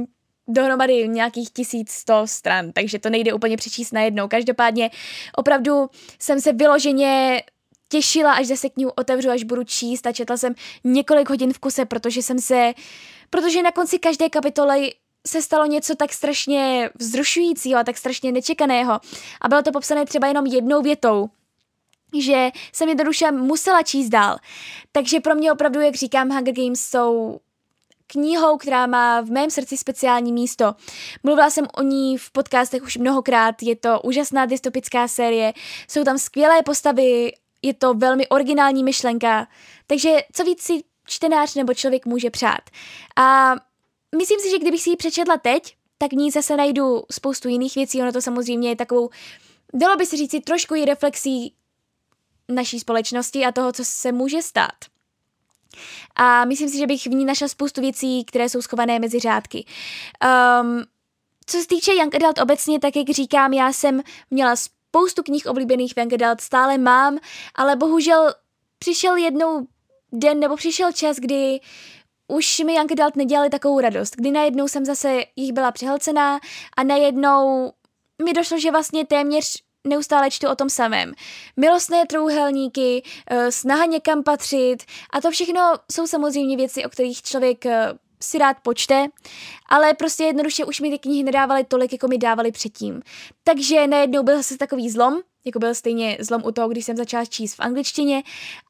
[SPEAKER 1] dohromady nějakých 1100 stran, takže to nejde úplně přečíst najednou. Každopádně opravdu jsem se vyloženě těšila, až zase knihu otevřu, až budu číst a četla jsem několik hodin v kuse, protože jsem se, protože na konci každé kapitoly se stalo něco tak strašně vzrušujícího a tak strašně nečekaného a bylo to popsané třeba jenom jednou větou, že jsem jednoduše musela číst dál. Takže pro mě opravdu, jak říkám, Hunger Games jsou knihou, která má v mém srdci speciální místo. Mluvila jsem o ní v podcastech už mnohokrát, je to úžasná dystopická série, jsou tam skvělé postavy, je to velmi originální myšlenka, takže co víc si čtenář nebo člověk může přát. A myslím si, že kdybych si ji přečetla teď, tak v ní zase najdu spoustu jiných věcí, ono to samozřejmě je takovou, dalo by se říct, trošku i reflexí naší společnosti a toho, co se může stát. A myslím si, že bych v ní našla spoustu věcí, které jsou schované mezi řádky. Um, co se týče Young Adult obecně, tak jak říkám, já jsem měla spoustu knih oblíbených Adult, stále mám, ale bohužel přišel jednou den, nebo přišel čas, kdy už mi Young Adult nedělali takovou radost, kdy najednou jsem zase jich byla přehlcená a najednou mi došlo, že vlastně téměř neustále čtu o tom samém. Milostné trouhelníky, eh, snaha někam patřit a to všechno jsou samozřejmě věci, o kterých člověk eh, si rád počte, ale prostě jednoduše už mi ty knihy nedávaly tolik, jako mi dávali předtím. Takže najednou byl zase takový zlom, jako byl stejně zlom u toho, když jsem začala číst v angličtině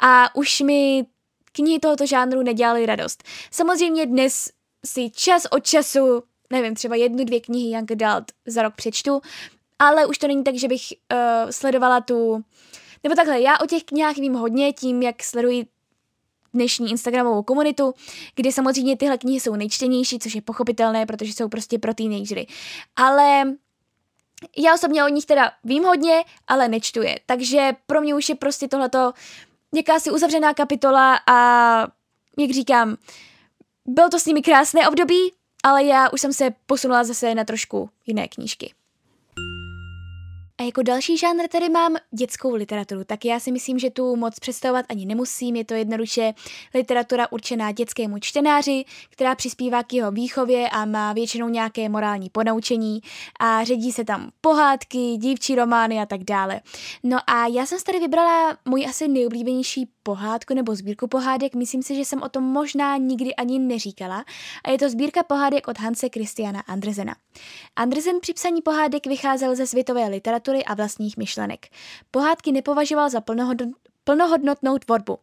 [SPEAKER 1] a už mi knihy tohoto žánru nedělaly radost. Samozřejmě dnes si čas od času, nevím, třeba jednu, dvě knihy Young Adult za rok přečtu, ale už to není tak, že bych uh, sledovala tu... Nebo takhle, já o těch knihách vím hodně tím, jak sleduji dnešní Instagramovou komunitu, kde samozřejmě tyhle knihy jsou nejčtenější, což je pochopitelné, protože jsou prostě pro teenagery. Ale já osobně o nich teda vím hodně, ale nečtu je. Takže pro mě už je prostě tohleto jakási uzavřená kapitola a jak říkám, bylo to s nimi krásné období, ale já už jsem se posunula zase na trošku jiné knížky. A jako další žánr tady mám dětskou literaturu, tak já si myslím, že tu moc představovat ani nemusím, je to jednoduše literatura určená dětskému čtenáři, která přispívá k jeho výchově a má většinou nějaké morální ponaučení a ředí se tam pohádky, dívčí romány a tak dále. No a já jsem tady vybrala můj asi nejoblíbenější pohádku nebo sbírku pohádek, myslím si, že jsem o tom možná nikdy ani neříkala a je to sbírka pohádek od Hanse Christiana Andresena. Andresen při psaní pohádek vycházel ze světové literatury a vlastních myšlenek. Pohádky nepovažoval za plnohodnotnou tvorbu.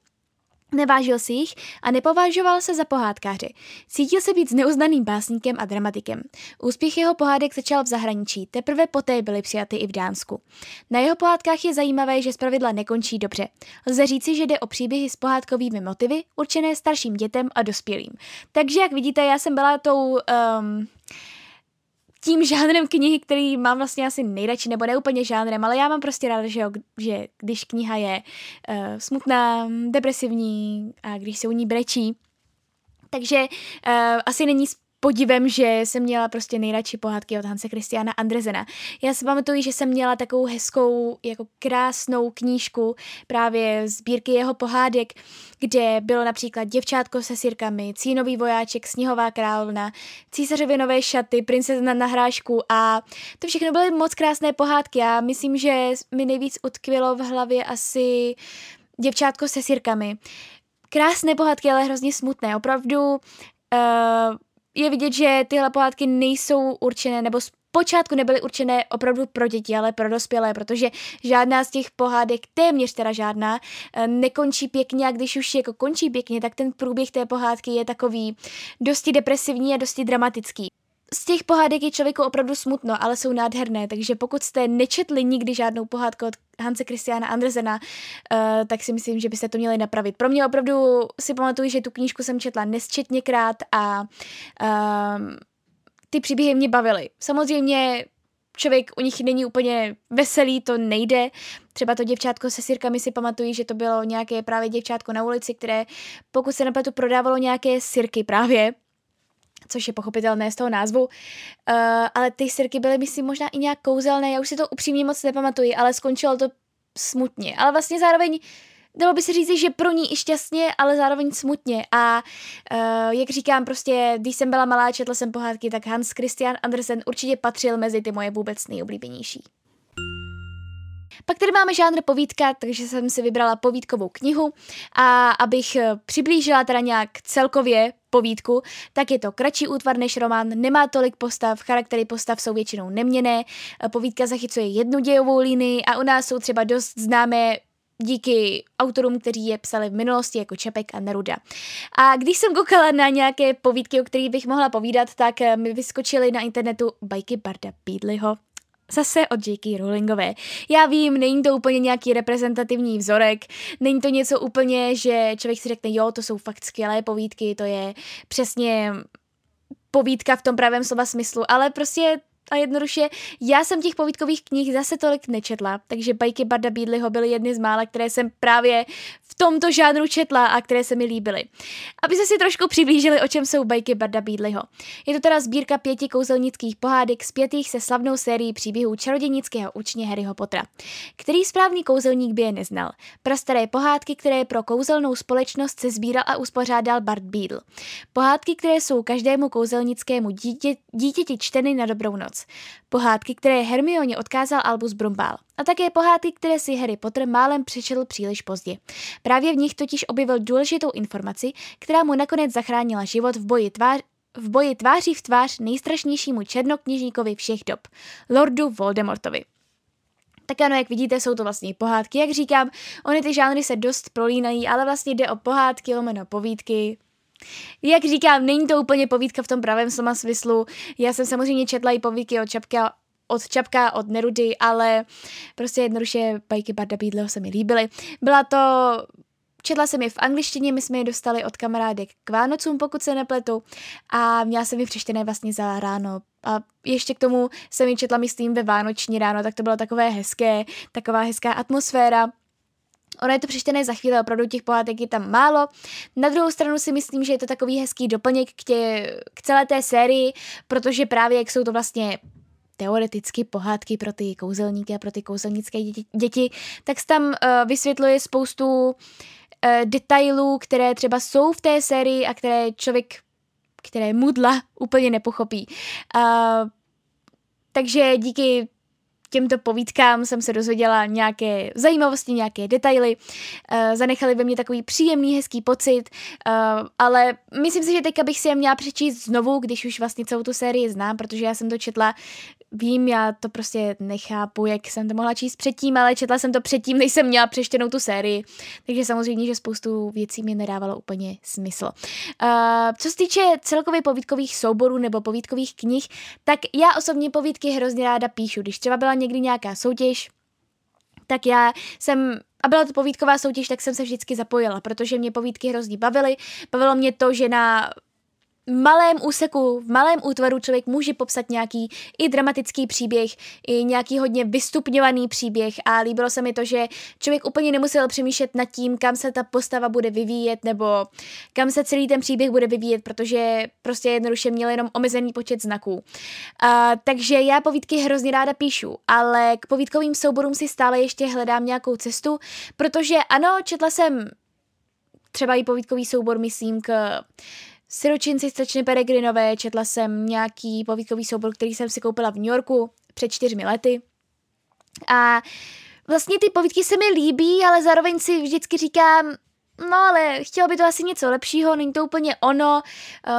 [SPEAKER 1] Nevážil si jich a nepovažoval se za pohádkáře. Cítil se být zneuznaným básníkem a dramatikem. Úspěch jeho pohádek začal v zahraničí, teprve poté byly přijaty i v Dánsku. Na jeho pohádkách je zajímavé, že zpravidla nekončí dobře. Lze říci, že jde o příběhy s pohádkovými motivy, určené starším dětem a dospělým. Takže, jak vidíte, já jsem byla tou... Um, tím žánrem knihy, který mám vlastně asi nejradši, nebo ne úplně žánrem, ale já mám prostě ráda, že, že když kniha je uh, smutná, depresivní a když se u ní brečí, takže uh, asi není podivem, že jsem měla prostě nejradši pohádky od Hanse Christiana Andrezena. Já si pamatuju, že jsem měla takovou hezkou, jako krásnou knížku právě sbírky jeho pohádek, kde bylo například Děvčátko se sírkami, Cínový vojáček, Sněhová královna, Císařově nové šaty, Princezna na hrášku a to všechno byly moc krásné pohádky. Já myslím, že mi nejvíc utkvělo v hlavě asi Děvčátko se sírkami. Krásné pohádky, ale hrozně smutné. Opravdu uh, je vidět, že tyhle pohádky nejsou určené, nebo počátku nebyly určené opravdu pro děti, ale pro dospělé, protože žádná z těch pohádek, téměř teda žádná, eh, nekončí pěkně a když už jako končí pěkně, tak ten průběh té pohádky je takový dosti depresivní a dosti dramatický z těch pohádek je člověku opravdu smutno, ale jsou nádherné, takže pokud jste nečetli nikdy žádnou pohádku od Hanse Christiana Andersena, uh, tak si myslím, že byste to měli napravit. Pro mě opravdu si pamatuju, že tu knížku jsem četla nesčetněkrát a uh, ty příběhy mě bavily. Samozřejmě člověk u nich není úplně veselý, to nejde. Třeba to děvčátko se sírkami si pamatují, že to bylo nějaké právě děvčátko na ulici, které pokud se nepletu prodávalo nějaké sirky právě, což je pochopitelné z toho názvu, uh, ale ty sirky byly, myslím, možná i nějak kouzelné, já už si to upřímně moc nepamatuji, ale skončilo to smutně. Ale vlastně zároveň dalo by se říct, že pro ní i šťastně, ale zároveň smutně. A uh, jak říkám, prostě, když jsem byla malá, četla jsem pohádky, tak Hans Christian Andersen určitě patřil mezi ty moje vůbec nejoblíbenější. Pak tady máme žánr povídka, takže jsem si vybrala povídkovou knihu a abych eh, přiblížila teda nějak celkově povídku, tak je to kratší útvar než román, nemá tolik postav, charaktery postav jsou většinou neměné, eh, povídka zachycuje jednu dějovou linii a u nás jsou třeba dost známé díky autorům, kteří je psali v minulosti, jako Čepek a Neruda. A když jsem koukala na nějaké povídky, o kterých bych mohla povídat, tak eh, mi vyskočily na internetu bajky Barda Pídliho, Zase od J.K. Rowlingové. Já vím, není to úplně nějaký reprezentativní vzorek, není to něco úplně, že člověk si řekne, jo, to jsou fakt skvělé povídky, to je přesně povídka v tom pravém slova smyslu, ale prostě a jednoduše, já jsem těch povídkových knih zase tolik nečetla, takže bajky Barda Bídliho byly jedny z mála, které jsem právě v tomto žánru četla a které se mi líbily. Aby se si trošku přiblížili, o čem jsou bajky Barda Bídliho. Je to teda sbírka pěti kouzelnických pohádek zpětých se slavnou sérií příběhů čarodějnického učně Harryho Pottera. Který správný kouzelník by je neznal? Prastaré pohádky, které pro kouzelnou společnost se sbíral a uspořádal Bart Beadle. Pohádky, které jsou každému kouzelnickému dítě, dítěti čteny na dobrou noc. Pohádky, které Hermioně odkázal Albus Brumbál. A také pohádky, které si Harry Potter málem přečetl příliš pozdě. Právě v nich totiž objevil důležitou informaci, která mu nakonec zachránila život v boji tvář, v boji tváří v tvář nejstrašnějšímu černokněžníkovi všech dob, Lordu Voldemortovi. Tak ano, jak vidíte, jsou to vlastně pohádky, jak říkám, ony ty žánry se dost prolínají, ale vlastně jde o pohádky, lomeno povídky, jak říkám, není to úplně povídka v tom pravém slova smyslu. Já jsem samozřejmě četla i povídky od Čapka, od Čapka, od Nerudy, ale prostě jednoduše bajky Barda Bídleho se mi líbily. Byla to Četla jsem je v angličtině, my jsme je dostali od kamarádek k Vánocům, pokud se nepletu, a měla jsem je přečtené vlastně za ráno. A ještě k tomu jsem ji četla, myslím, ve Vánoční ráno, tak to bylo takové hezké, taková hezká atmosféra. Ono je to přečtené za chvíli, opravdu těch pohádek je tam málo. Na druhou stranu si myslím, že je to takový hezký doplněk k, tě, k celé té sérii, protože právě jak jsou to vlastně teoreticky pohádky pro ty kouzelníky a pro ty kouzelnické děti, děti tak se tam uh, vysvětluje spoustu uh, detailů, které třeba jsou v té sérii a které člověk, které mudla úplně nepochopí. Uh, takže díky těmto povídkám jsem se dozvěděla nějaké zajímavosti, nějaké detaily, uh, zanechali ve mně takový příjemný, hezký pocit, uh, ale myslím si, že teďka bych si je měla přečíst znovu, když už vlastně celou tu sérii znám, protože já jsem to četla Vím, já to prostě nechápu, jak jsem to mohla číst předtím, ale četla jsem to předtím, než jsem měla přeštěnou tu sérii, takže samozřejmě, že spoustu věcí mi nedávalo úplně smysl. Uh, co se týče celkově povídkových souborů nebo povídkových knih, tak já osobně povídky hrozně ráda píšu. Když třeba byla někdy nějaká soutěž, tak já jsem a byla to povídková soutěž, tak jsem se vždycky zapojila, protože mě povídky hrozně bavily. Bavilo mě to, že na malém úseku, v malém útvaru člověk může popsat nějaký i dramatický příběh, i nějaký hodně vystupňovaný příběh a líbilo se mi to, že člověk úplně nemusel přemýšlet nad tím, kam se ta postava bude vyvíjet nebo kam se celý ten příběh bude vyvíjet, protože prostě jednoduše měl jenom omezený počet znaků. Uh, takže já povídky hrozně ráda píšu, ale k povídkovým souborům si stále ještě hledám nějakou cestu, protože ano, četla jsem třeba i povídkový soubor, myslím, k Siročinci slečny Peregrinové, četla jsem nějaký povídkový soubor, který jsem si koupila v New Yorku před čtyřmi lety. A vlastně ty povídky se mi líbí, ale zároveň si vždycky říkám, no ale chtělo by to asi něco lepšího, není to úplně ono.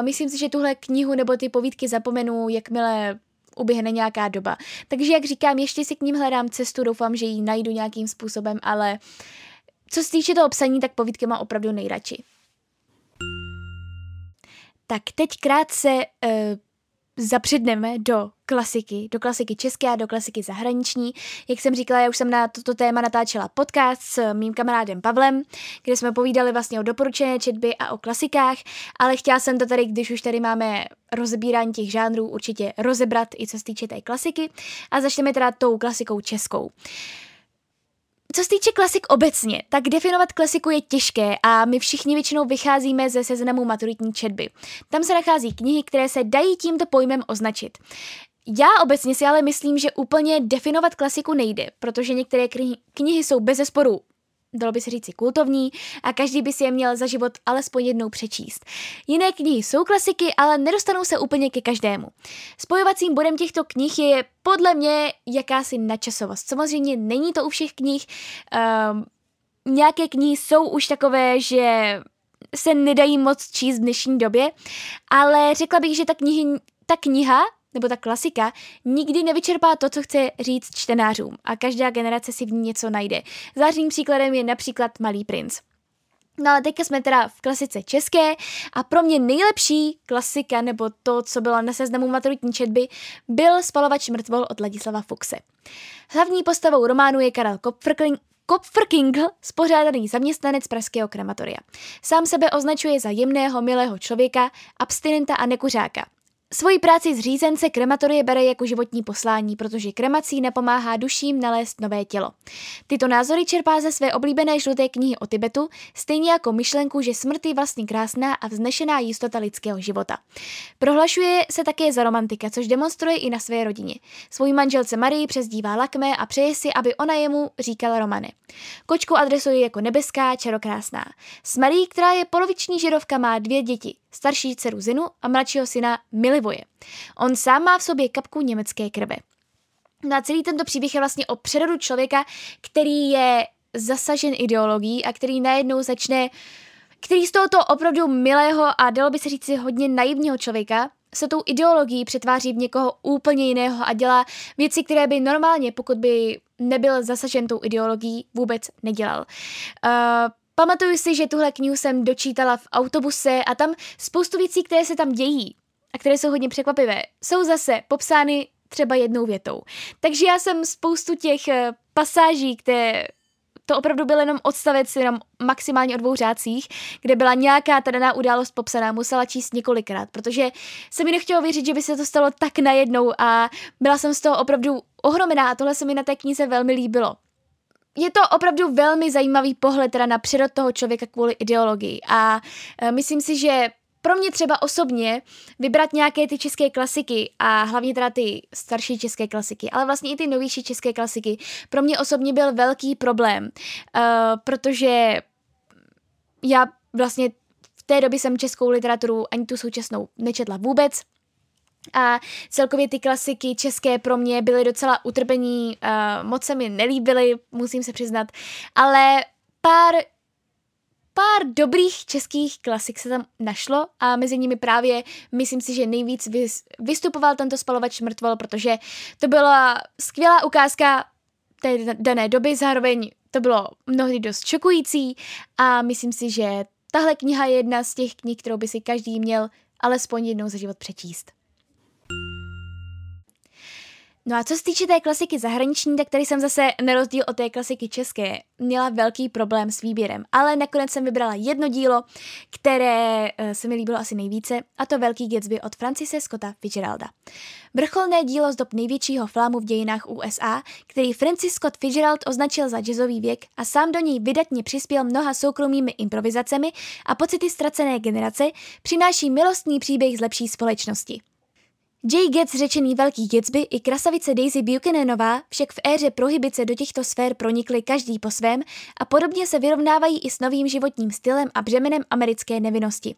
[SPEAKER 1] Myslím si, že tuhle knihu nebo ty povídky zapomenu, jakmile uběhne nějaká doba. Takže jak říkám, ještě si k ním hledám cestu, doufám, že ji najdu nějakým způsobem, ale co se týče toho psaní, tak povídky mám opravdu nejradši. Tak teď krátce uh, zapředneme do klasiky, do klasiky české a do klasiky zahraniční. Jak jsem říkala, já už jsem na toto téma natáčela podcast s mým kamarádem Pavlem, kde jsme povídali vlastně o doporučené četby a o klasikách, ale chtěla jsem to tady, když už tady máme rozebírání těch žánrů, určitě rozebrat i co se týče té klasiky a začneme teda tou klasikou českou. Uh, co se týče klasik obecně, tak definovat klasiku je těžké a my všichni většinou vycházíme ze seznamu maturitní četby. Tam se nachází knihy, které se dají tímto pojmem označit. Já obecně si ale myslím, že úplně definovat klasiku nejde, protože některé knihy jsou bez zesporu dalo by se říci kultovní a každý by si je měl za život alespoň jednou přečíst. Jiné knihy jsou klasiky, ale nedostanou se úplně ke každému. Spojovacím bodem těchto knih je podle mě jakási načasovost. Samozřejmě není to u všech knih, um, nějaké knihy jsou už takové, že se nedají moc číst v dnešní době, ale řekla bych, že ta, knihy, ta kniha nebo ta klasika, nikdy nevyčerpá to, co chce říct čtenářům a každá generace si v ní něco najde. Zářným příkladem je například Malý princ. No ale teďka jsme teda v klasice české a pro mě nejlepší klasika, nebo to, co bylo na seznamu maturitní četby, byl Spalovač mrtvol od Ladislava Fuxe. Hlavní postavou románu je Karel Kopfrkling, Kopfrkingl, spořádaný zaměstnanec pražského krematoria. Sám sebe označuje za jemného, milého člověka, abstinenta a nekuřáka. Svoji práci zřízence krematorie bere jako životní poslání, protože kremací napomáhá duším nalézt nové tělo. Tyto názory čerpá ze své oblíbené žluté knihy o Tibetu, stejně jako myšlenku, že smrt je vlastně krásná a vznešená jistota lidského života. Prohlašuje se také za romantika, což demonstruje i na své rodině. Svojí manželce Marii přezdívá Lakme a přeje si, aby ona jemu říkala Romane. Kočku adresuje jako nebeská, čarokrásná. S Marí, která je poloviční žirovka, má dvě děti, starší dceru Zinu a mladšího syna Milivoje. On sám má v sobě kapku německé krve. No a celý tento příběh je vlastně o přerodu člověka, který je zasažen ideologií a který najednou začne, který z tohoto opravdu milého a dalo by se říci hodně naivního člověka se tou ideologií přetváří v někoho úplně jiného a dělá věci, které by normálně, pokud by nebyl zasažen tou ideologií, vůbec nedělal. Uh, Pamatuju si, že tuhle knihu jsem dočítala v autobuse a tam spoustu věcí, které se tam dějí a které jsou hodně překvapivé, jsou zase popsány třeba jednou větou. Takže já jsem spoustu těch eh, pasáží, které to opravdu byl jenom odstavec jenom maximálně o dvou řádcích, kde byla nějaká ta daná událost popsaná, musela číst několikrát, protože se mi nechtělo věřit, že by se to stalo tak najednou a byla jsem z toho opravdu ohromená a tohle se mi na té knize velmi líbilo je to opravdu velmi zajímavý pohled teda na přírod toho člověka kvůli ideologii. A e, myslím si, že pro mě třeba osobně vybrat nějaké ty české klasiky a hlavně teda ty starší české klasiky, ale vlastně i ty novější české klasiky, pro mě osobně byl velký problém, uh, protože já vlastně v té době jsem českou literaturu ani tu současnou nečetla vůbec, a celkově ty klasiky české pro mě byly docela utrpení, uh, moc se mi nelíbily, musím se přiznat, ale pár pár dobrých českých klasik se tam našlo a mezi nimi právě myslím si, že nejvíc vystupoval tento spalovač mrtvol, protože to byla skvělá ukázka té dané doby, zároveň to bylo mnohdy dost šokující a myslím si, že tahle kniha je jedna z těch knih, kterou by si každý měl alespoň jednou za život přečíst. No a co se týče té klasiky zahraniční, tak tady jsem zase, na rozdíl od té klasiky české, měla velký problém s výběrem. Ale nakonec jsem vybrala jedno dílo, které uh, se mi líbilo asi nejvíce, a to Velký Gatsby od Francise Scotta Fitzgeralda. Vrcholné dílo z dob největšího flámu v dějinách USA, který Francis Scott Fitzgerald označil za jazzový věk a sám do něj vydatně přispěl mnoha soukromými improvizacemi a pocity ztracené generace, přináší milostný příběh z lepší společnosti. Jay Getz řečený Velký Gatsby i krasavice Daisy Buchananová však v éře prohybice do těchto sfér pronikly každý po svém a podobně se vyrovnávají i s novým životním stylem a břemenem americké nevinnosti.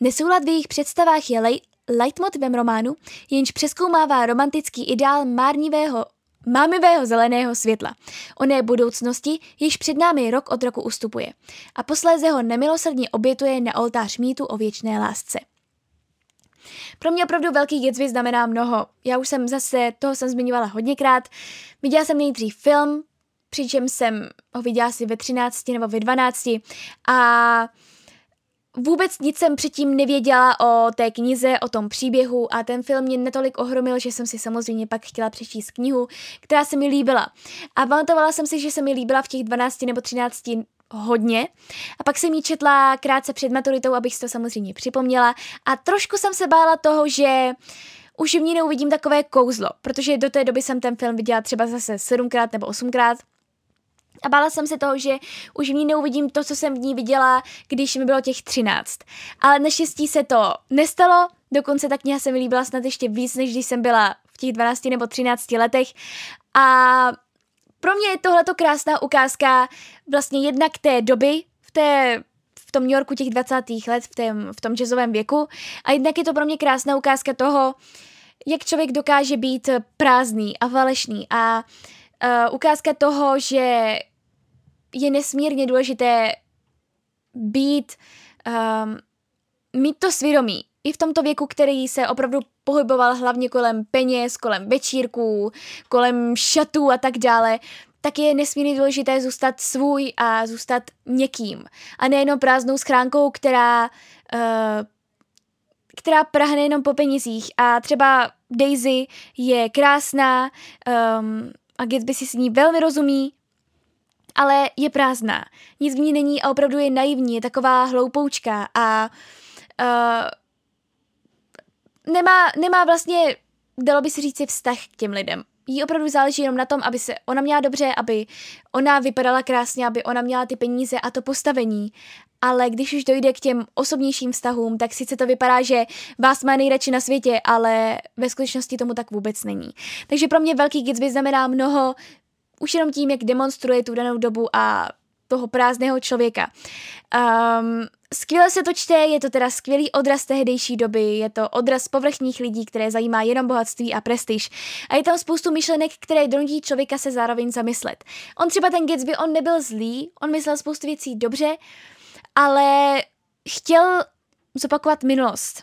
[SPEAKER 1] Nesoulad v jejich představách je lej- leitmotivem románu, jenž přeskoumává romantický ideál márnivého mámivého zeleného světla, oné budoucnosti, již před námi rok od roku ustupuje a posléze ho nemilosrdně obětuje na oltář mýtu o věčné lásce. Pro mě opravdu Velký Gatsby znamená mnoho. Já už jsem zase, toho jsem zmiňovala hodněkrát. Viděla jsem nejdřív film, přičem jsem ho viděla asi ve 13 nebo ve 12 a Vůbec nic jsem předtím nevěděla o té knize, o tom příběhu a ten film mě netolik ohromil, že jsem si samozřejmě pak chtěla přečíst knihu, která se mi líbila. A pamatovala jsem si, že se mi líbila v těch 12 nebo 13 hodně. A pak jsem ji četla krátce před maturitou, abych si to samozřejmě připomněla. A trošku jsem se bála toho, že už v ní neuvidím takové kouzlo, protože do té doby jsem ten film viděla třeba zase sedmkrát nebo osmkrát. A bála jsem se toho, že už v ní neuvidím to, co jsem v ní viděla, když mi bylo těch 13. Ale naštěstí se to nestalo, dokonce ta kniha se mi líbila snad ještě víc, než když jsem byla v těch 12 nebo 13 letech. A pro mě je tohleto krásná ukázka vlastně jednak té doby, v té v tom New Yorku těch 20. let, v, tém, v tom jazzovém věku. A jednak je to pro mě krásná ukázka toho, jak člověk dokáže být prázdný a falešný. A uh, ukázka toho, že je nesmírně důležité být, um, mít to svědomí. I v tomto věku, který se opravdu pohyboval hlavně kolem peněz, kolem večírků, kolem šatů a tak dále, tak je nesmírně důležité zůstat svůj a zůstat někým. A nejenom prázdnou schránkou, která, uh, která prahne jenom po penězích. A třeba Daisy je krásná um, a Gatsby si s ní velmi rozumí, ale je prázdná. Nic v ní není a opravdu je naivní, je taková hloupoučka a uh, nemá, nemá vlastně, dalo by se říct, vztah k těm lidem. Jí opravdu záleží jenom na tom, aby se ona měla dobře, aby ona vypadala krásně, aby ona měla ty peníze a to postavení. Ale když už dojde k těm osobnějším vztahům, tak sice to vypadá, že vás má nejradši na světě, ale ve skutečnosti tomu tak vůbec není. Takže pro mě velký Gatsby znamená mnoho, už jenom tím, jak demonstruje tu danou dobu a toho prázdného člověka. Um, skvěle se to čte, je to teda skvělý odraz tehdejší doby, je to odraz povrchních lidí, které zajímá jenom bohatství a prestiž. A je tam spoustu myšlenek, které donutí člověka se zároveň zamyslet. On třeba ten Gatsby, on nebyl zlý, on myslel spoustu věcí dobře, ale chtěl zopakovat minulost.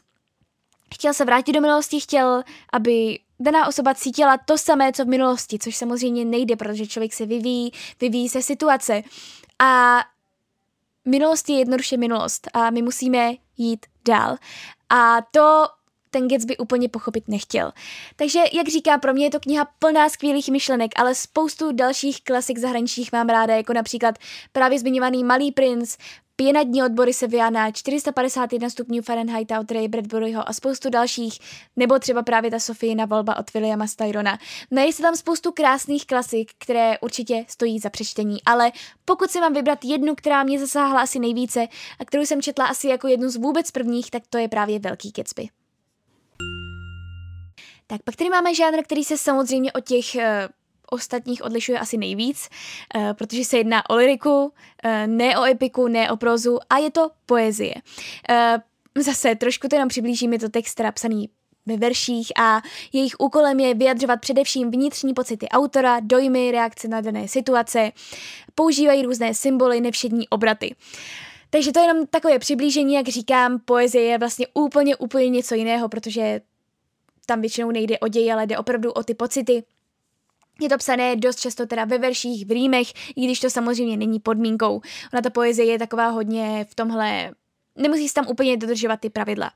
[SPEAKER 1] Chtěl se vrátit do minulosti, chtěl, aby daná osoba cítila to samé, co v minulosti, což samozřejmě nejde, protože člověk se vyvíjí, vyvíjí se situace. A minulost je jednoduše minulost a my musíme jít dál. A to ten Gatsby úplně pochopit nechtěl. Takže, jak říká, pro mě je to kniha plná skvělých myšlenek, ale spoustu dalších klasik zahraničních mám ráda, jako například právě zmiňovaný Malý princ, Pěnadní odbory se na 451 stupňů Fahrenheita od Ray Bradburyho a spoustu dalších, nebo třeba právě ta Sofijina volba od Williama Styrona. Najde se tam spoustu krásných klasik, které určitě stojí za přečtení, ale pokud si mám vybrat jednu, která mě zasáhla asi nejvíce a kterou jsem četla asi jako jednu z vůbec prvních, tak to je právě Velký Gatsby. Tak pak tady máme žánr, který se samozřejmě od těch uh, ostatních odlišuje asi nejvíc, uh, protože se jedná o liriku, uh, ne o epiku, ne o prozu a je to poezie. Uh, zase trošku to jenom přiblížím, je to text teda psaný ve verších a jejich úkolem je vyjadřovat především vnitřní pocity autora, dojmy, reakce na dané situace, používají různé symboly, nevšední obraty. Takže to je jenom takové přiblížení, jak říkám, poezie je vlastně úplně, úplně něco jiného, protože tam většinou nejde o děj, ale jde opravdu o ty pocity. Je to psané dost často teda ve verších, v rýmech, i když to samozřejmě není podmínkou. Ona ta poezie je taková hodně v tomhle, nemusí se tam úplně dodržovat ty pravidla.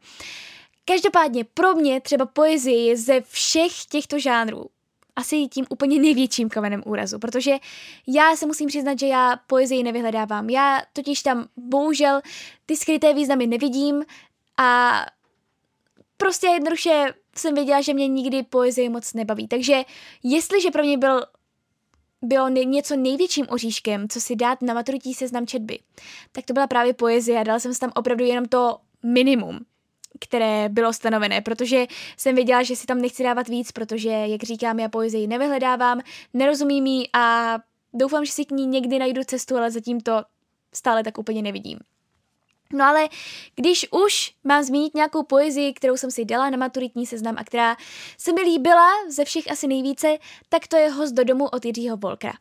[SPEAKER 1] Každopádně pro mě třeba poezie je ze všech těchto žánrů asi tím úplně největším kamenem úrazu, protože já se musím přiznat, že já poezii nevyhledávám. Já totiž tam bohužel ty skryté významy nevidím a prostě jednoduše jsem věděla, že mě nikdy poezie moc nebaví. Takže jestliže pro mě byl bylo něco největším oříškem, co si dát na maturitní seznam četby, tak to byla právě poezie a dala jsem si tam opravdu jenom to minimum které bylo stanovené, protože jsem věděla, že si tam nechci dávat víc, protože, jak říkám, já poezii nevyhledávám, nerozumím jí a doufám, že si k ní někdy najdu cestu, ale zatím to stále tak úplně nevidím. No ale když už mám zmínit nějakou poezii, kterou jsem si dala na maturitní seznam a která se mi líbila ze všech asi nejvíce, tak to je Host do domu od Jiřího Volkra.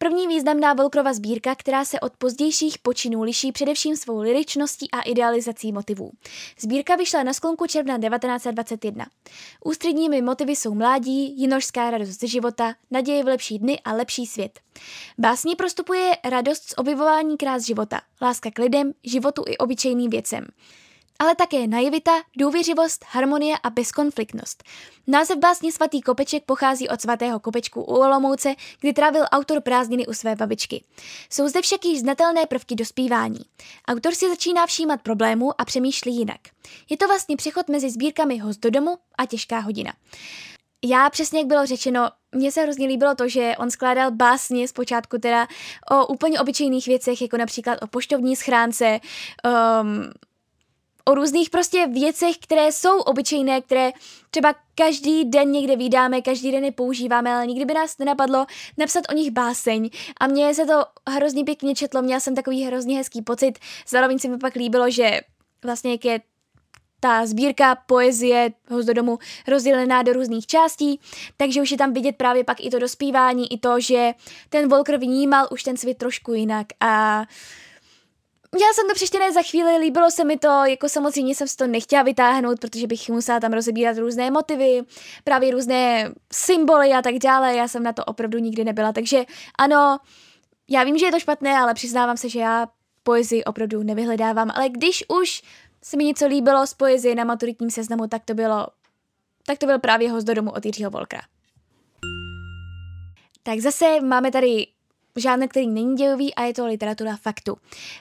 [SPEAKER 1] První významná Volkrova sbírka, která se od pozdějších počinů liší především svou liričností a idealizací motivů. Sbírka vyšla na sklonku června 1921. Ústředními motivy jsou mládí, jinožská radost ze života, naděje v lepší dny a lepší svět. Básní prostupuje radost z objevování krás života, láska k lidem, životu i obyčejným věcem ale také naivita, důvěřivost, harmonie a bezkonfliktnost. Název básně Svatý kopeček pochází od svatého kopečku u Olomouce, kdy trávil autor prázdniny u své babičky. Jsou zde však již znatelné prvky dospívání. Autor si začíná všímat problémů a přemýšlí jinak. Je to vlastně přechod mezi sbírkami Host do domu a Těžká hodina. Já přesně, jak bylo řečeno, mně se hrozně líbilo to, že on skládal básně zpočátku teda o úplně obyčejných věcech, jako například o poštovní schránce, um, o různých prostě věcech, které jsou obyčejné, které třeba každý den někde vydáme, každý den je používáme, ale nikdy by nás nenapadlo napsat o nich báseň. A mně se to hrozně pěkně četlo, měla jsem takový hrozně hezký pocit, zároveň se mi pak líbilo, že vlastně jak je ta sbírka poezie host do domu rozdělená do různých částí, takže už je tam vidět právě pak i to dospívání, i to, že ten Volker vnímal už ten svět trošku jinak a uh, já jsem to přečtené za chvíli, líbilo se mi to, jako samozřejmě jsem si to nechtěla vytáhnout, protože bych musela tam rozebírat různé motivy, právě různé symboly a tak dále, já jsem na to opravdu nikdy nebyla, takže ano, já vím, že je to špatné, ale přiznávám se, že já poezii opravdu nevyhledávám, ale když už se mi něco líbilo z poezie na maturitním seznamu, tak to bylo, tak to byl právě host do domu od Jiřího Volkra. Tak zase máme tady žádný, který není dějový a je to literatura faktu.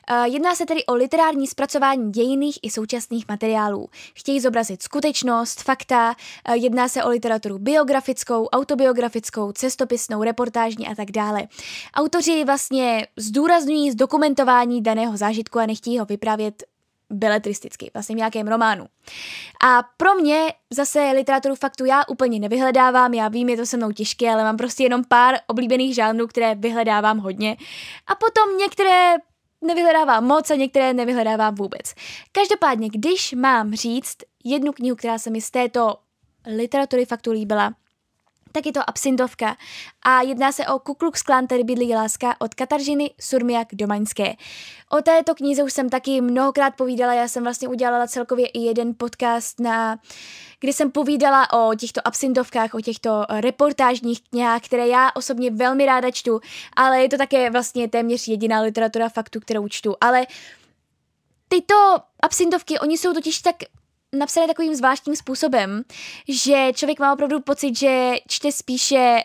[SPEAKER 1] Eh, jedná se tedy o literární zpracování dějiných i současných materiálů. Chtějí zobrazit skutečnost, fakta, eh, jedná se o literaturu biografickou, autobiografickou, cestopisnou, reportážní a tak dále. Autoři vlastně zdůrazňují zdokumentování daného zážitku a nechtějí ho vyprávět beletristicky, vlastně v nějakém románu. A pro mě zase literaturu faktu já úplně nevyhledávám, já vím, je to se mnou těžké, ale mám prostě jenom pár oblíbených žánrů, které vyhledávám hodně. A potom některé nevyhledávám moc a některé nevyhledávám vůbec. Každopádně, když mám říct jednu knihu, která se mi z této literatury faktu líbila, tak je to absintovka. A jedná se o Ku Klux Klan, tedy bydlí láska od Kataržiny Surmiak Domaňské. O této knize už jsem taky mnohokrát povídala, já jsem vlastně udělala celkově i jeden podcast, na, kdy jsem povídala o těchto absintovkách, o těchto reportážních knihách, které já osobně velmi ráda čtu, ale je to také vlastně téměř jediná literatura faktu, kterou čtu, ale tyto absintovky, oni jsou totiž tak napsané takovým zvláštním způsobem, že člověk má opravdu pocit, že čte spíše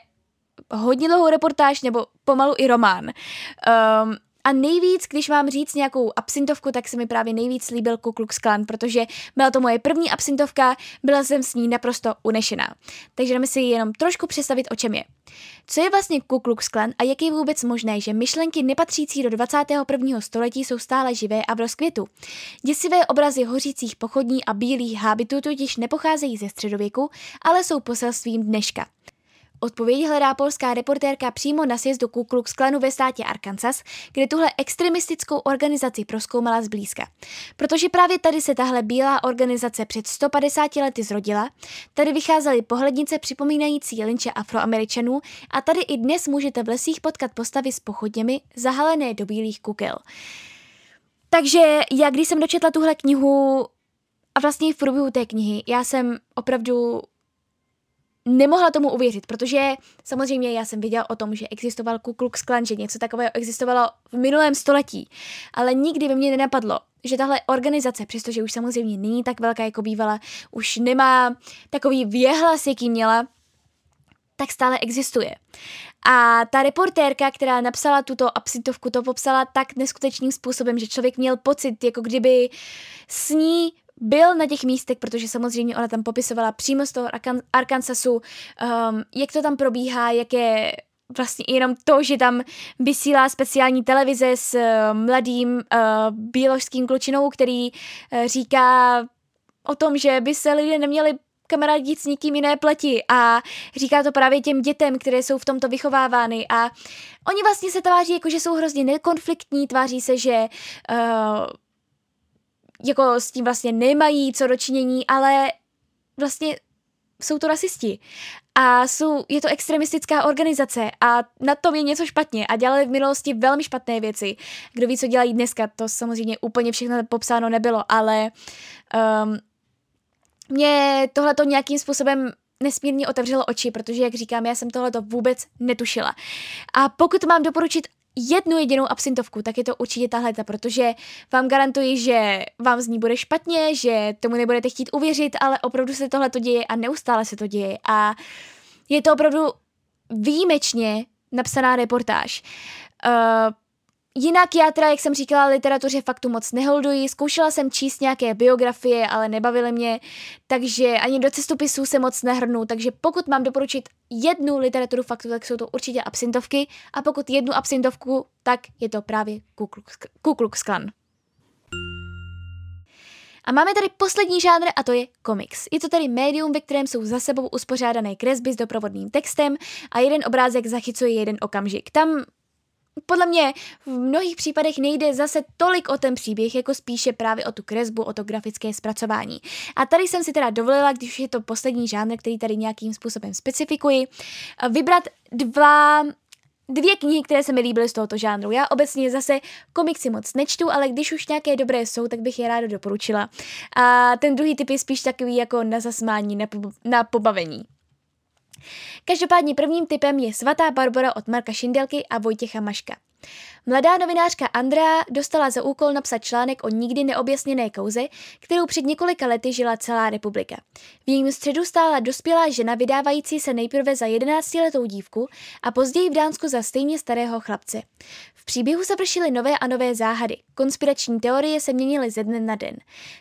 [SPEAKER 1] hodně dlouhou reportáž nebo pomalu i román. Um, a nejvíc, když mám říct nějakou absintovku, tak se mi právě nejvíc líbil Ku Klux Klan, protože byla to moje první absintovka, byla jsem s ní naprosto unešená. Takže jdeme si jenom trošku představit, o čem je. Co je vlastně Ku Klux Klan a jak je vůbec možné, že myšlenky nepatřící do 21. století jsou stále živé a v rozkvětu? Děsivé obrazy hořících pochodní a bílých hábitů totiž nepocházejí ze středověku, ale jsou poselstvím dneška. Odpověď hledá polská reportérka přímo na sjezdu Ku Klux Klanu ve státě Arkansas, kde tuhle extremistickou organizaci proskoumala zblízka. Protože právě tady se tahle bílá organizace před 150 lety zrodila, tady vycházely pohlednice připomínající linče afroameričanů a tady i dnes můžete v lesích potkat postavy s pochodněmi zahalené do bílých kukel. Takže já když jsem dočetla tuhle knihu a vlastně v průběhu té knihy, já jsem opravdu nemohla tomu uvěřit, protože samozřejmě já jsem viděla o tom, že existoval Ku Klux Klan, že něco takového existovalo v minulém století, ale nikdy by mě nenapadlo, že tahle organizace, přestože už samozřejmě není tak velká, jako bývala, už nemá takový věhlas, jaký měla, tak stále existuje. A ta reportérka, která napsala tuto absintovku, to popsala tak neskutečným způsobem, že člověk měl pocit, jako kdyby s ní byl na těch místech, protože samozřejmě ona tam popisovala přímo z toho Arkansasu, um, jak to tam probíhá, jak je vlastně jenom to, že tam vysílá speciální televize s uh, mladým uh, bíložským klučinou, který uh, říká o tom, že by se lidé neměli kamarádit s nikým jiné pleti a říká to právě těm dětem, které jsou v tomto vychovávány a oni vlastně se tváří jako, že jsou hrozně nekonfliktní, tváří se, že uh, jako s tím vlastně nemají co dočinění, ale vlastně jsou to rasisti. A jsou, je to extremistická organizace a na tom je něco špatně a dělali v minulosti velmi špatné věci. Kdo ví, co dělají dneska, to samozřejmě úplně všechno popsáno nebylo, ale um, mě tohleto nějakým způsobem nesmírně otevřelo oči, protože, jak říkám, já jsem tohleto vůbec netušila. A pokud mám doporučit jednu jedinou absintovku, tak je to určitě tahle, protože vám garantuji, že vám z ní bude špatně, že tomu nebudete chtít uvěřit, ale opravdu se tohle to děje a neustále se to děje. A je to opravdu výjimečně napsaná reportáž. Uh, Jinak já teda, jak jsem říkala, literatuře faktu moc neholduji, zkoušela jsem číst nějaké biografie, ale nebavily mě, takže ani do cestopisů se moc nehrnu, takže pokud mám doporučit jednu literaturu faktu, tak jsou to určitě absintovky a pokud jednu absintovku, tak je to právě Ku Klux Klan. A máme tady poslední žánr a to je komiks. Je to tedy médium, ve kterém jsou za sebou uspořádané kresby s doprovodným textem a jeden obrázek zachycuje jeden okamžik. Tam podle mě v mnohých případech nejde zase tolik o ten příběh, jako spíše právě o tu kresbu, o to grafické zpracování. A tady jsem si teda dovolila, když je to poslední žánr, který tady nějakým způsobem specifikuji, vybrat dva dvě knihy, které se mi líbily z tohoto žánru. Já obecně zase komiksy moc nečtu, ale když už nějaké dobré jsou, tak bych je ráda doporučila. A ten druhý typ je spíš takový jako na zasmání, na, po- na pobavení. Každopádně prvním typem je Svatá Barbara od Marka Šindelky a Vojtěcha Maška. Mladá novinářka Andrea dostala za úkol napsat článek o nikdy neobjasněné kauze, kterou před několika lety žila celá republika. V jejím středu stála dospělá žena vydávající se nejprve za 11-letou dívku a později v Dánsku za stejně starého chlapce. V příběhu se vršily nové a nové záhady. Konspirační teorie se měnily ze dne na den.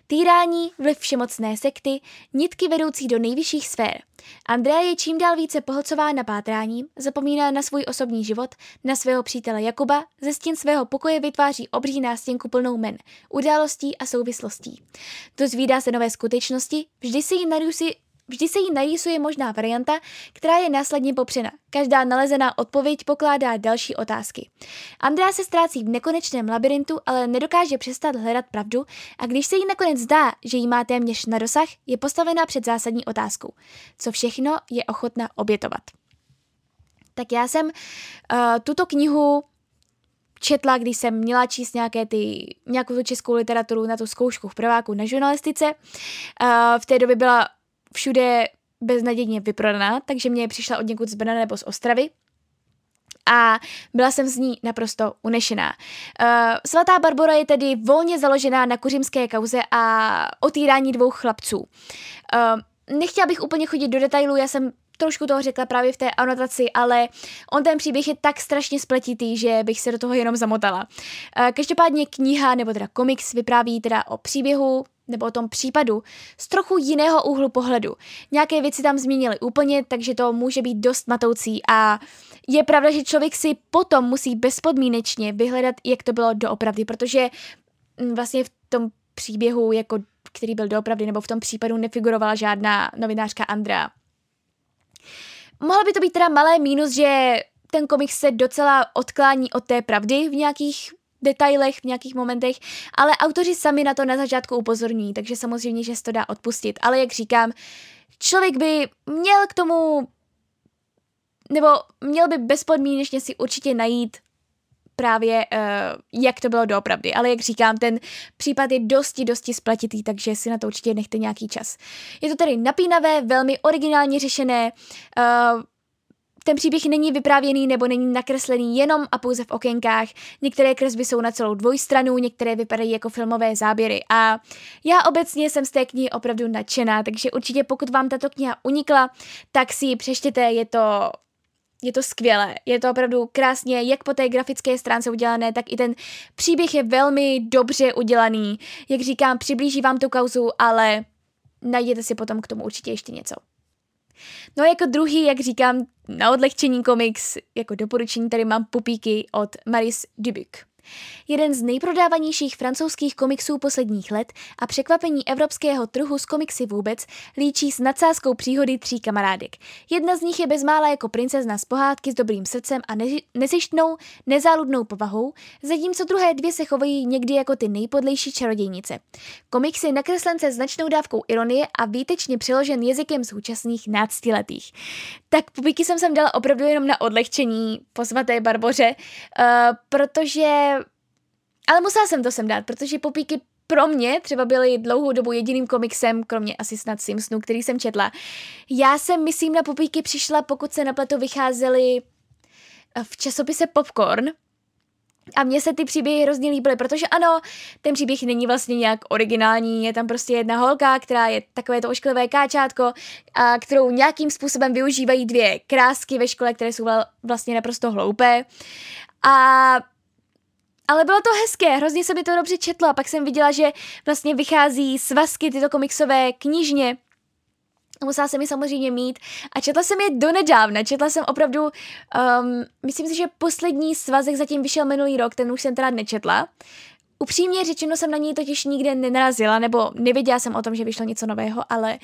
[SPEAKER 1] Týrání, vliv všemocné sekty, nitky vedoucí do nejvyšších sfér. Andrea je čím dál více pohlcována pátráním, zapomíná na svůj osobní život, na svého přítele Jakuba, ze stěn svého pokoje vytváří obří nástěnku plnou men, událostí a souvislostí. Dozvídá se nové skutečnosti, vždy se jí narýsuje, Vždy se jí narýsuje možná varianta, která je následně popřena. Každá nalezená odpověď pokládá další otázky. Andrea se ztrácí v nekonečném labirintu, ale nedokáže přestat hledat pravdu a když se jí nakonec zdá, že jí má téměř na dosah, je postavená před zásadní otázkou. Co všechno je ochotná obětovat? Tak já jsem uh, tuto knihu četla, když jsem měla číst nějaké ty, nějakou tu českou literaturu na tu zkoušku v prváku na žurnalistice. Uh, v té době byla všude beznadějně vyprodaná, takže mě přišla od někud z Brna nebo z Ostravy a byla jsem z ní naprosto unešená. Uh, Svatá Barbora je tedy volně založená na kuřimské kauze a otýrání dvou chlapců. Uh, nechtěla bych úplně chodit do detailů, já jsem trošku toho řekla právě v té anotaci, ale on ten příběh je tak strašně spletitý, že bych se do toho jenom zamotala. Uh, každopádně kniha, nebo teda komiks vypráví teda o příběhu nebo o tom případu z trochu jiného úhlu pohledu. Nějaké věci tam změnily úplně, takže to může být dost matoucí a je pravda, že člověk si potom musí bezpodmínečně vyhledat, jak to bylo doopravdy, protože mm, vlastně v tom příběhu, jako, který byl doopravdy, nebo v tom případu nefigurovala žádná novinářka Andrea. Mohlo by to být teda malé mínus, že ten komik se docela odklání od té pravdy v nějakých detailech, v nějakých momentech, ale autoři sami na to na začátku upozorní, takže samozřejmě, že se to dá odpustit. Ale jak říkám, člověk by měl k tomu, nebo měl by bezpodmínečně si určitě najít právě, uh, jak to bylo doopravdy. Ale jak říkám, ten případ je dosti, dosti spletitý, takže si na to určitě nechte nějaký čas. Je to tedy napínavé, velmi originálně řešené, uh, ten příběh není vyprávěný nebo není nakreslený jenom a pouze v okénkách. Některé kresby jsou na celou dvojstranu, některé vypadají jako filmové záběry. A já obecně jsem z té knihy opravdu nadšená, takže určitě pokud vám tato kniha unikla, tak si ji přeštěte, je to je to skvělé, je to opravdu krásně, jak po té grafické stránce udělané, tak i ten příběh je velmi dobře udělaný. Jak říkám, přiblíží vám tu kauzu, ale najděte si potom k tomu určitě ještě něco. No a jako druhý, jak říkám, na odlehčení komiks, jako doporučení tady mám Pupíky od Maris Dubuc. Jeden z nejprodávanějších francouzských komiksů posledních let a překvapení evropského trhu s komiksy vůbec líčí s nadsázkou příhody tří kamarádek. Jedna z nich je bezmála jako princezna z pohádky s dobrým srdcem a ne- nezištnou, nezáludnou povahou, zatímco druhé dvě se chovají někdy jako ty nejpodlejší čarodějnice. Komiks je nakreslen se značnou dávkou ironie a výtečně přeložen jazykem současných náctiletých. Tak pubiky jsem sem dala opravdu jenom na odlehčení po svaté Barboře, uh, protože ale musela jsem to sem dát, protože popíky pro mě třeba byly dlouhou dobu jediným komiksem, kromě asi snad Simpsonu, který jsem četla. Já jsem, myslím, na popíky přišla, pokud se na pleto vycházely eh, v časopise Popcorn, a mně se ty příběhy hrozně líbily, protože ano, ten příběh není vlastně nějak originální, je tam prostě jedna holka, která je takové to ošklivé káčátko, a kterou nějakým způsobem využívají dvě krásky ve škole, které jsou vlastně naprosto hloupé. A ale bylo to hezké, hrozně se mi to dobře četlo a pak jsem viděla, že vlastně vychází svazky tyto komiksové knižně, musela jsem je samozřejmě mít a četla jsem je do nedávna, četla jsem opravdu, um, myslím si, že poslední svazek zatím vyšel minulý rok, ten už jsem teda nečetla. Upřímně řečeno jsem na něj totiž nikde nenarazila, nebo nevěděla jsem o tom, že vyšlo něco nového, ale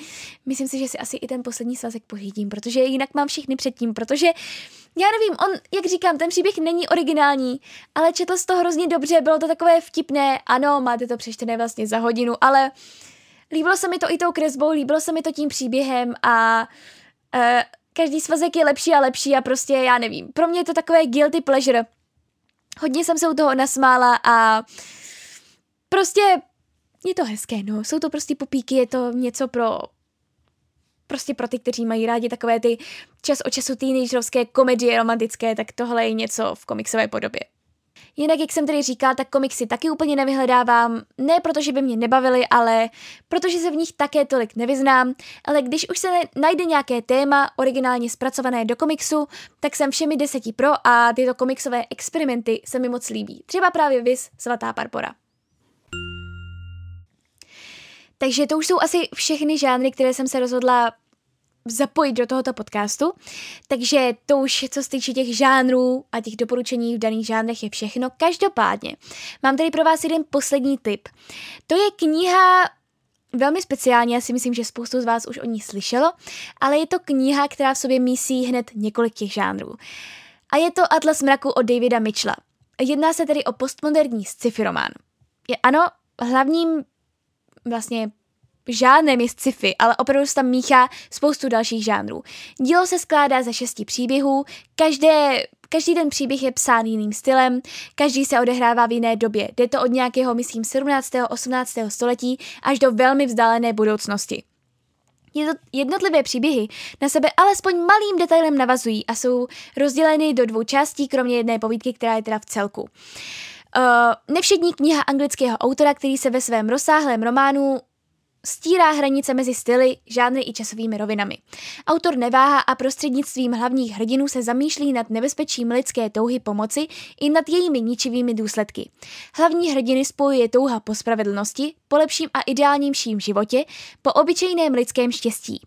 [SPEAKER 1] myslím si, že si asi i ten poslední svazek pořídím, protože jinak mám všechny předtím, protože já nevím, on, jak říkám, ten příběh není originální, ale četl z to hrozně dobře, bylo to takové vtipné, ano, máte to přečtené vlastně za hodinu, ale líbilo se mi to i tou kresbou, líbilo se mi to tím příběhem a uh, každý svazek je lepší a lepší a prostě já nevím, pro mě je to takové guilty pleasure. Hodně jsem se u toho nasmála a prostě je to hezké, no, jsou to prostě popíky, je to něco pro prostě pro ty, kteří mají rádi takové ty čas od času teenagerovské komedie romantické, tak tohle je něco v komiksové podobě. Jinak, jak jsem tedy říkal, tak komiksy taky úplně nevyhledávám, ne protože by mě nebavily, ale protože se v nich také tolik nevyznám, ale když už se najde nějaké téma originálně zpracované do komiksu, tak jsem všemi deseti pro a tyto komiksové experimenty se mi moc líbí. Třeba právě Vis Svatá Parpora. Takže to už jsou asi všechny žánry, které jsem se rozhodla zapojit do tohoto podcastu. Takže to už, co se týče těch žánrů a těch doporučení v daných žánrech, je všechno. Každopádně, mám tady pro vás jeden poslední tip. To je kniha velmi speciální, já si myslím, že spoustu z vás už o ní slyšelo, ale je to kniha, která v sobě mísí hned několik těch žánrů. A je to Atlas mraku od Davida Mitchella. Jedná se tedy o postmoderní sci-fi román. Je, ano, hlavním vlastně žádném je sci-fi, ale opravdu se tam míchá spoustu dalších žánrů. Dílo se skládá ze šesti příběhů, každé, každý ten příběh je psán jiným stylem, každý se odehrává v jiné době. Jde to od nějakého, myslím, 17. 18. století až do velmi vzdálené budoucnosti. Jednotlivé příběhy na sebe alespoň malým detailem navazují a jsou rozděleny do dvou částí, kromě jedné povídky, která je teda v celku. Uh, nevšední kniha anglického autora, který se ve svém rozsáhlém románu stírá hranice mezi styly, žánry i časovými rovinami. Autor neváhá a prostřednictvím hlavních hrdinů se zamýšlí nad nebezpečím lidské touhy pomoci i nad jejími ničivými důsledky. Hlavní hrdiny spojuje touha po spravedlnosti, po lepším a ideálnějším životě, po obyčejném lidském štěstí.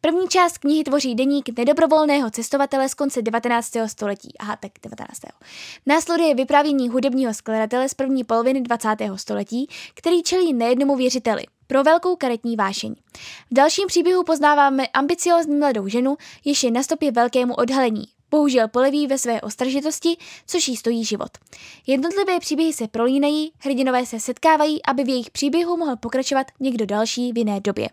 [SPEAKER 1] První část knihy tvoří deník nedobrovolného cestovatele z konce 19. století. Aha, tak 19. Následuje vyprávění hudebního skladatele z první poloviny 20. století, který čelí nejednomu věřiteli pro velkou karetní vášeň. V dalším příběhu poznáváme ambiciozní mladou ženu, jež je na stopě velkému odhalení. Bohužel poleví ve své ostražitosti, což jí stojí život. Jednotlivé příběhy se prolínají, hrdinové se setkávají, aby v jejich příběhu mohl pokračovat někdo další v jiné době.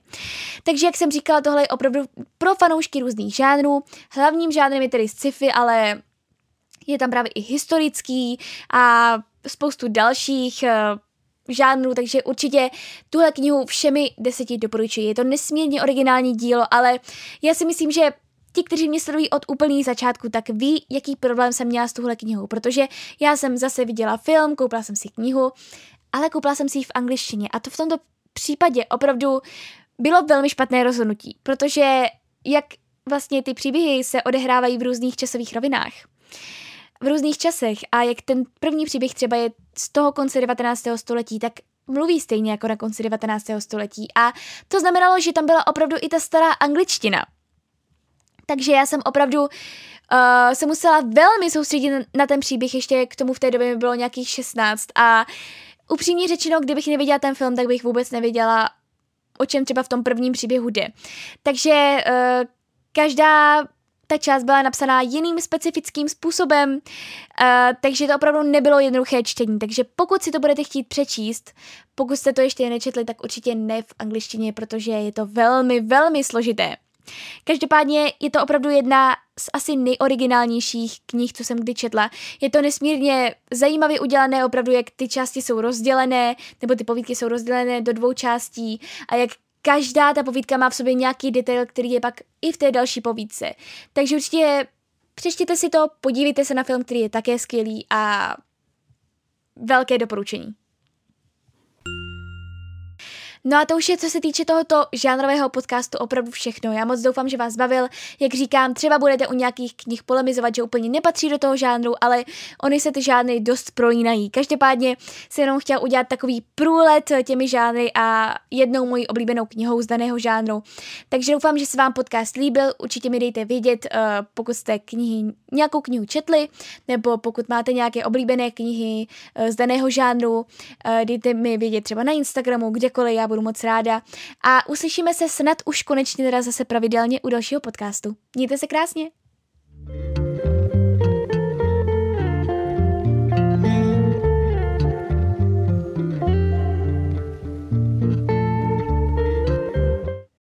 [SPEAKER 1] Takže, jak jsem říkala, tohle je opravdu pro fanoušky různých žánrů. Hlavním žánrem je tedy sci-fi, ale je tam právě i historický a spoustu dalších eh, žánru, takže určitě tuhle knihu všemi deseti doporučuji. Je to nesmírně originální dílo, ale já si myslím, že ti, kteří mě sledují od úplného začátku, tak ví, jaký problém jsem měla s tuhle knihou, protože já jsem zase viděla film, koupila jsem si knihu, ale koupila jsem si ji v angličtině a to v tomto případě opravdu bylo velmi špatné rozhodnutí, protože jak vlastně ty příběhy se odehrávají v různých časových rovinách, v různých časech a jak ten první příběh třeba je z toho konce 19. století, tak mluví stejně jako na konci 19. století a to znamenalo, že tam byla opravdu i ta stará angličtina. Takže já jsem opravdu uh, se musela velmi soustředit na ten příběh, ještě k tomu v té době mi bylo nějakých 16 a upřímně řečeno, kdybych neviděla ten film, tak bych vůbec nevěděla, o čem třeba v tom prvním příběhu jde. Takže uh, každá ta část byla napsaná jiným specifickým způsobem, uh, takže to opravdu nebylo jednoduché čtení. Takže pokud si to budete chtít přečíst, pokud jste to ještě nečetli, tak určitě ne v angličtině, protože je to velmi, velmi složité. Každopádně je to opravdu jedna z asi nejoriginálnějších knih, co jsem kdy četla. Je to nesmírně zajímavě udělané, opravdu jak ty části jsou rozdělené, nebo ty povídky jsou rozdělené do dvou částí a jak každá ta povídka má v sobě nějaký detail, který je pak i v té další povídce. Takže určitě přečtěte si to, podívejte se na film, který je také skvělý a velké doporučení. No a to už je, co se týče tohoto žánrového podcastu, opravdu všechno. Já moc doufám, že vás bavil. Jak říkám, třeba budete u nějakých knih polemizovat, že úplně nepatří do toho žánru, ale oni se ty žánry dost prolínají. Každopádně si jenom chtěl udělat takový průlet těmi žánry a jednou mojí oblíbenou knihou z daného žánru. Takže doufám, že se vám podcast líbil. Určitě mi dejte vědět, uh, pokud jste knihy, nějakou knihu četli, nebo pokud máte nějaké oblíbené knihy uh, z daného žánru, uh, dejte mi vědět třeba na Instagramu, kdekoliv já budu moc ráda. A uslyšíme se snad už konečně teda zase pravidelně u dalšího podcastu. Mějte se krásně! thank you